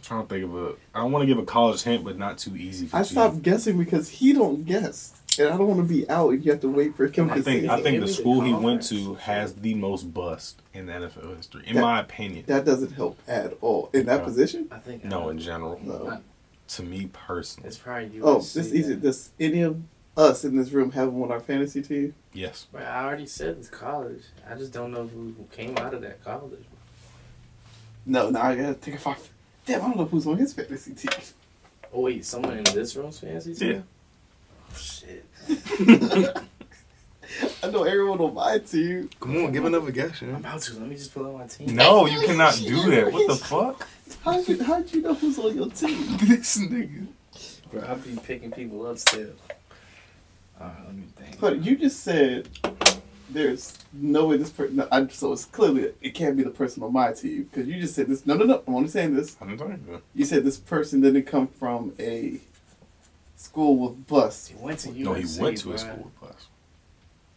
I'm trying to think of a. I don't want to give a college hint, but not too easy for I you. stopped guessing because he don't guess, and I don't want to be out. and You have to wait for him I to think say. I think Give the me the school he went to has the most bust in the NFL history, in That- my opinion. that doesn't help at all in that No. position. I think No, uh, in general, No. to me personally, It's probably USC. Oh, this easy. then. Does any of us in this room have him on our fantasy team? yes. Bro, I already said it's college. I just don't know who who came out of that college. No, now I gotta think if I. Damn, I don't know who's on his fantasy team. Oh wait, someone in this room's fantasy team? Yeah. Oh, shit. I know everyone on my team. Come on, give another guess, I'm about to. Let me just pull out my team. No, you cannot do that. What the fuck? How'd you, how'd you know who's on your team? this nigga. Bro, I'll be picking people up still. Alright, let me think. But you just said there's no way this person. No, I, so it's clearly it can't be the person on my team because you just said this. No, no, no. I'm only saying this. I'm talking. You said this person didn't come from a school with bus He went to USC. No, he went to bro. a school with bus.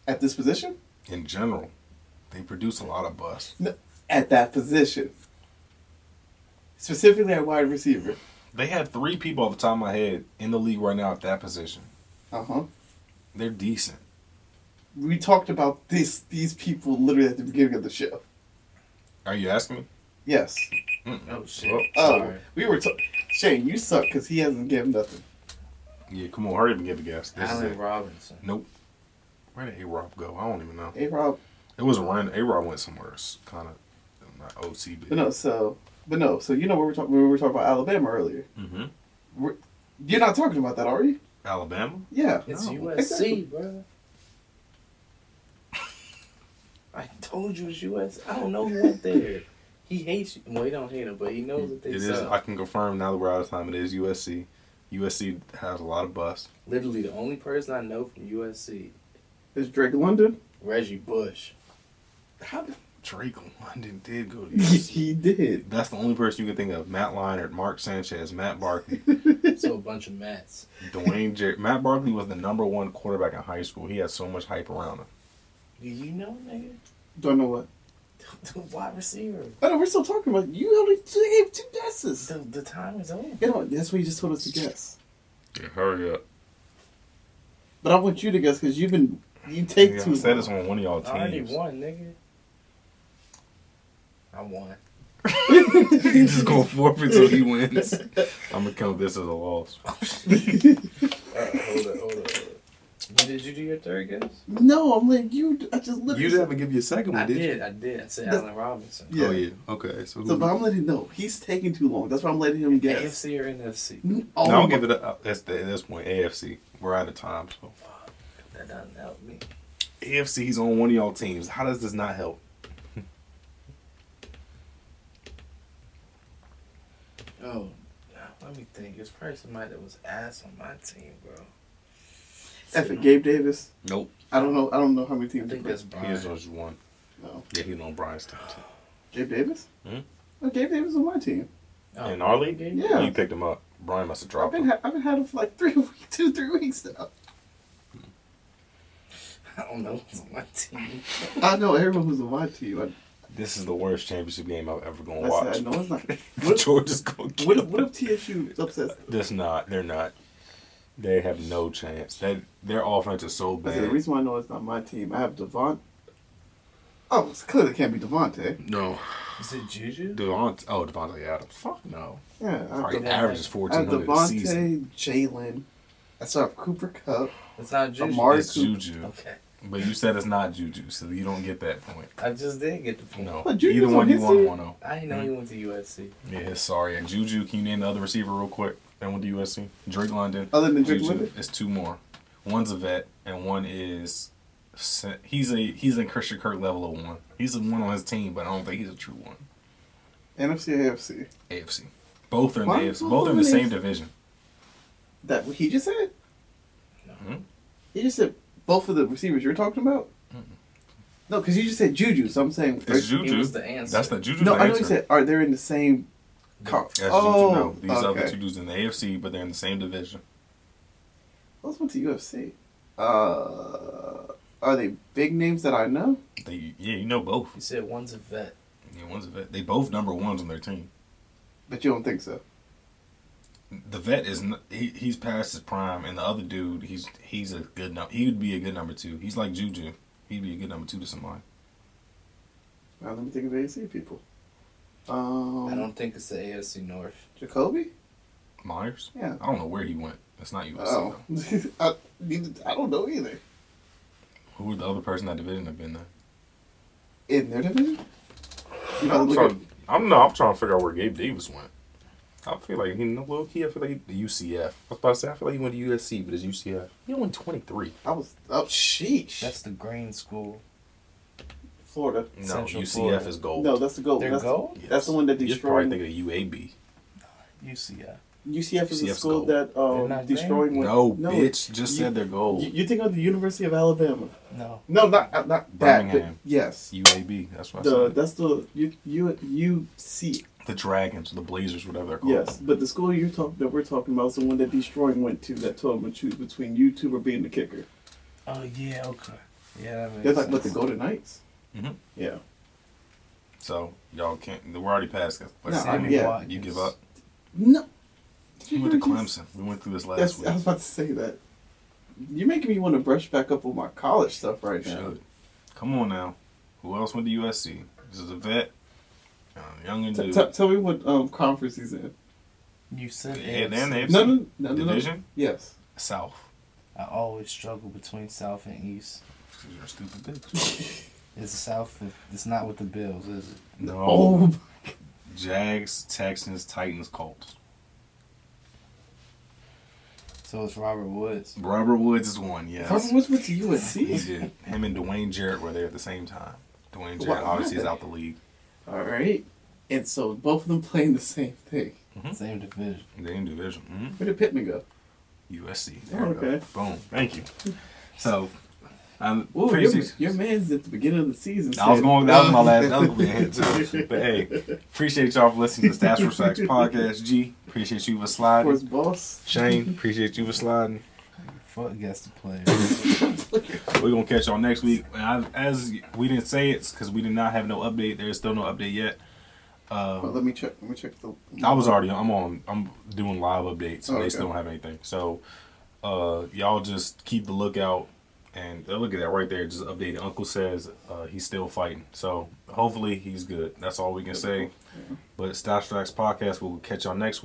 at this position. In general, they produce a lot of bus. At that position, specifically at wide receiver. They had three people off the top of my head in the league right now at that position. Uh huh. They're decent. We talked about this. These people literally at the beginning of the show. Are you asking me? Yes. Mm-mm. Oh shit. Well, Oh, we were. ta- Shane, you suck because he hasn't given nothing. Yeah, come on, hurry up and give a guess. This is Allen. Robinson. Nope. Where did A Rob go? I don't even know. Hey, Rob. It was random. A Rob went somewhere kind of not OC, But no, so but no, so you know what we're talking. We were talking about Alabama earlier. Mm-hmm. You're not talking about that, are you? Alabama. Yeah. It's No, USC, exactly. bro. I told you it's US. I don't know who went there. He hates you. Well, he don't hate him, but he knows that they It is. suck. I can confirm now that we're out of time. It is USC. USC has a lot of busts. Literally, the only person I know from USC, Is Drake London? Reggie Bush. How did Drake London did go to USC. he did? That's the only person you can think of. Matt Leinart, Mark Sanchez, Matt Barkley, So a bunch of Mats. Dwayne Jer- Matt Barkley was the number one quarterback in high school. He had so much hype around him. Do you know, nigga? Don't know what. The wide receiver. I know we're still talking about you. Only gave two guesses. The, the time is over. You know that's what you just told us to guess. Yeah, hurry up. But I want you to guess because you've been you take Yeah, too I said long. it's on one of y'all teams. I already teams. won, nigga. I won. He's just gonna forfeit till he wins. I'm gonna count this as a loss. Uh, hold up, hold up, hold up. Did you do your third guess? no, I'm like you. I just literally. You didn't even give you a second I one, did you? I did, I did. I said Allen Robinson. Yeah. Oh yeah. Okay. So, So, but I'm letting no. He's taking too long. That's why I'm letting him guess. AFC or NFC? Mm, no, oh I'll my- give it a, that's the, at this point AFC. We're out of time. So That doesn't help me. AFC, he's on one of y'all teams. How does this not help? Oh, let me think. It's probably somebody that was ass on my team, bro. F it, Gabe Davis. Nope. I don't know. I don't know how many teams. I teams. think he that's played. He is Brian. just one. No. Yeah, he's on Brian's team too. Gabe Davis. Hmm? Oh, Gabe Davis on my team. Oh, In our league? game? Yeah. You picked him up. Brian must have I've dropped been him. ha- I've been had him for like three, two, three weeks now. I don't know who's on my team. I know everyone who's on my team. I, This is the worst championship game I've ever gonna I watch. said, no, it's not. What, George is gonna kill what, if, what if TCU upsets? This not. They're not. They have no chance. That their offense is so I said, the reason why I know it's not my team, I have Devon. Oh, it clearly can't be Davante. No, Is it Juju? Devont. Oh, Davante Adams. Fuck no. Yeah, I have, Probably Devon- averages I fourteen a season. Jalen. I still have Cooper Kupp. It's not Juju. Amari- It's Juju, Okay. but you said it's not Juju, so you don't get that point. I just did get the point. No, But Juju's either one on you his want team. one oh. I didn't know he hmm. went to USC. Yeah, sorry. And Juju, can you name the other receiver real quick? That went to USC. Drake London. Other than Drake London? It's two more. One's a vet, and one is he's a he's in Christian Kirk level of one. He's the one on his team, but I don't think he's a true one. NFC or AFC? AFC. Both are in Why- the AFC. Both are in the why- same division. That what he just said? Hmm? He just said both of the receivers you're talking about? No, because you just said Juju, so I'm saying. It's Juju. was the answer. That's the Juju. no, the I know answer. you said, are they in the same. Car- That's oh, Juju. No, these okay. other two dudes in the AFC, but they're in the same division. Let's went to UFC. Uh, are they big names that I know? They yeah, you know both. You said one's a vet. Yeah, one's a vet. They both number ones on their team. But you don't think so? The vet is n- he, he's past his prime, and the other dude he's he's a good number. he would be a good number two. He's like Juju. He'd be a good number two to somebody. Now let me think of AFC people. Um, I don't think it's the AFC North. Jakobi? Meyers. Yeah. I don't know where he went. That's not USC. Oh, though. I, I don't know either. Who would the other person in that division have been there? In their division? You gotta I'm look trying. I'm no. I'm trying to figure out where Gabe Davis went. I feel like he low key. I feel like he, the UCF. I was about to say I feel like he went to USC, but it's UCF. He only 23. at, I was oh sheesh. That's the green school. Florida. No, Central UCF Florida. is gold. No, that's the goal. They're That's, gold? that's the one that You're probably destroyed. thinking of UAB. UCF. UCF is the UCF's school gold. that They're um, not destroying. when- No, bitch. Just you- said they're gold. You, you think of the University of Alabama? No. No, not uh, not that. But yes, UAB. That's what I the said. that's the U U UC. The Dragons, the Blazers, whatever they're called. Yes, but the school you talk that we're talking about is the one that destroying went to. That told him to choose between you two or being the kicker. Oh yeah. Okay. Yeah, that makes They're like sense. what the Golden Knights. Mhm. Yeah. So y'all can't. We're already past that. But No, Sammy, I'm- yeah. Watkins. you give up. No. Did You you went to? Clemson. We went through this last That's, week. I was about to say that. You're making me want to brush back up on my college stuff right now. Should. Come on now. Who else went to USC? This is a vet. Uh, young and T- dude. t- tell me what um, conference he's in. You said Yeah, AFC. then they- No, no, no, no, no. Division? Yes. South. I always struggle between South and East. 'Cause You're a stupid bitch. It's the South. It's not with the Bills, is it? No. Oh, Jags, Texans, Titans, Colts. So it's Robert Woods. Robert Woods is one, yes. Robert Woods went to He USC. did. Him and Dwayne Jarrett were there at the same time. Dwayne Jarrett What obviously is out the league. All right. And so both of them playing the same thing. Hmm? Same division. Same in division. hmm Where did Pittman go? USC. There we Okay. go. Boom. Thank you. So, um, Ooh, your, appreciate- your man's at the beginning of the season. I was said- going. That was my last. That was gonna be a hit too. But hey, appreciate y'all for listening to the Stats for Sacks podcast. G, appreciate you for sliding. Of course, boss. Shane, appreciate you for sliding. Fuck against the player. We're gonna catch y'all next week. I, as we didn't say it's because we did not have no update. There's still no update yet. Well, Uh, let me check. Let me check the. I was already. I'm on. I'm doing live updates, so Oh, they okay. still don't have anything. So, uh, y'all just keep the lookout. And look at that right there. Just updated. Uncle says uh, he's still fighting. So hopefully he's good. That's all we can say. But Stats Tracks podcast. We'll catch y'all next week.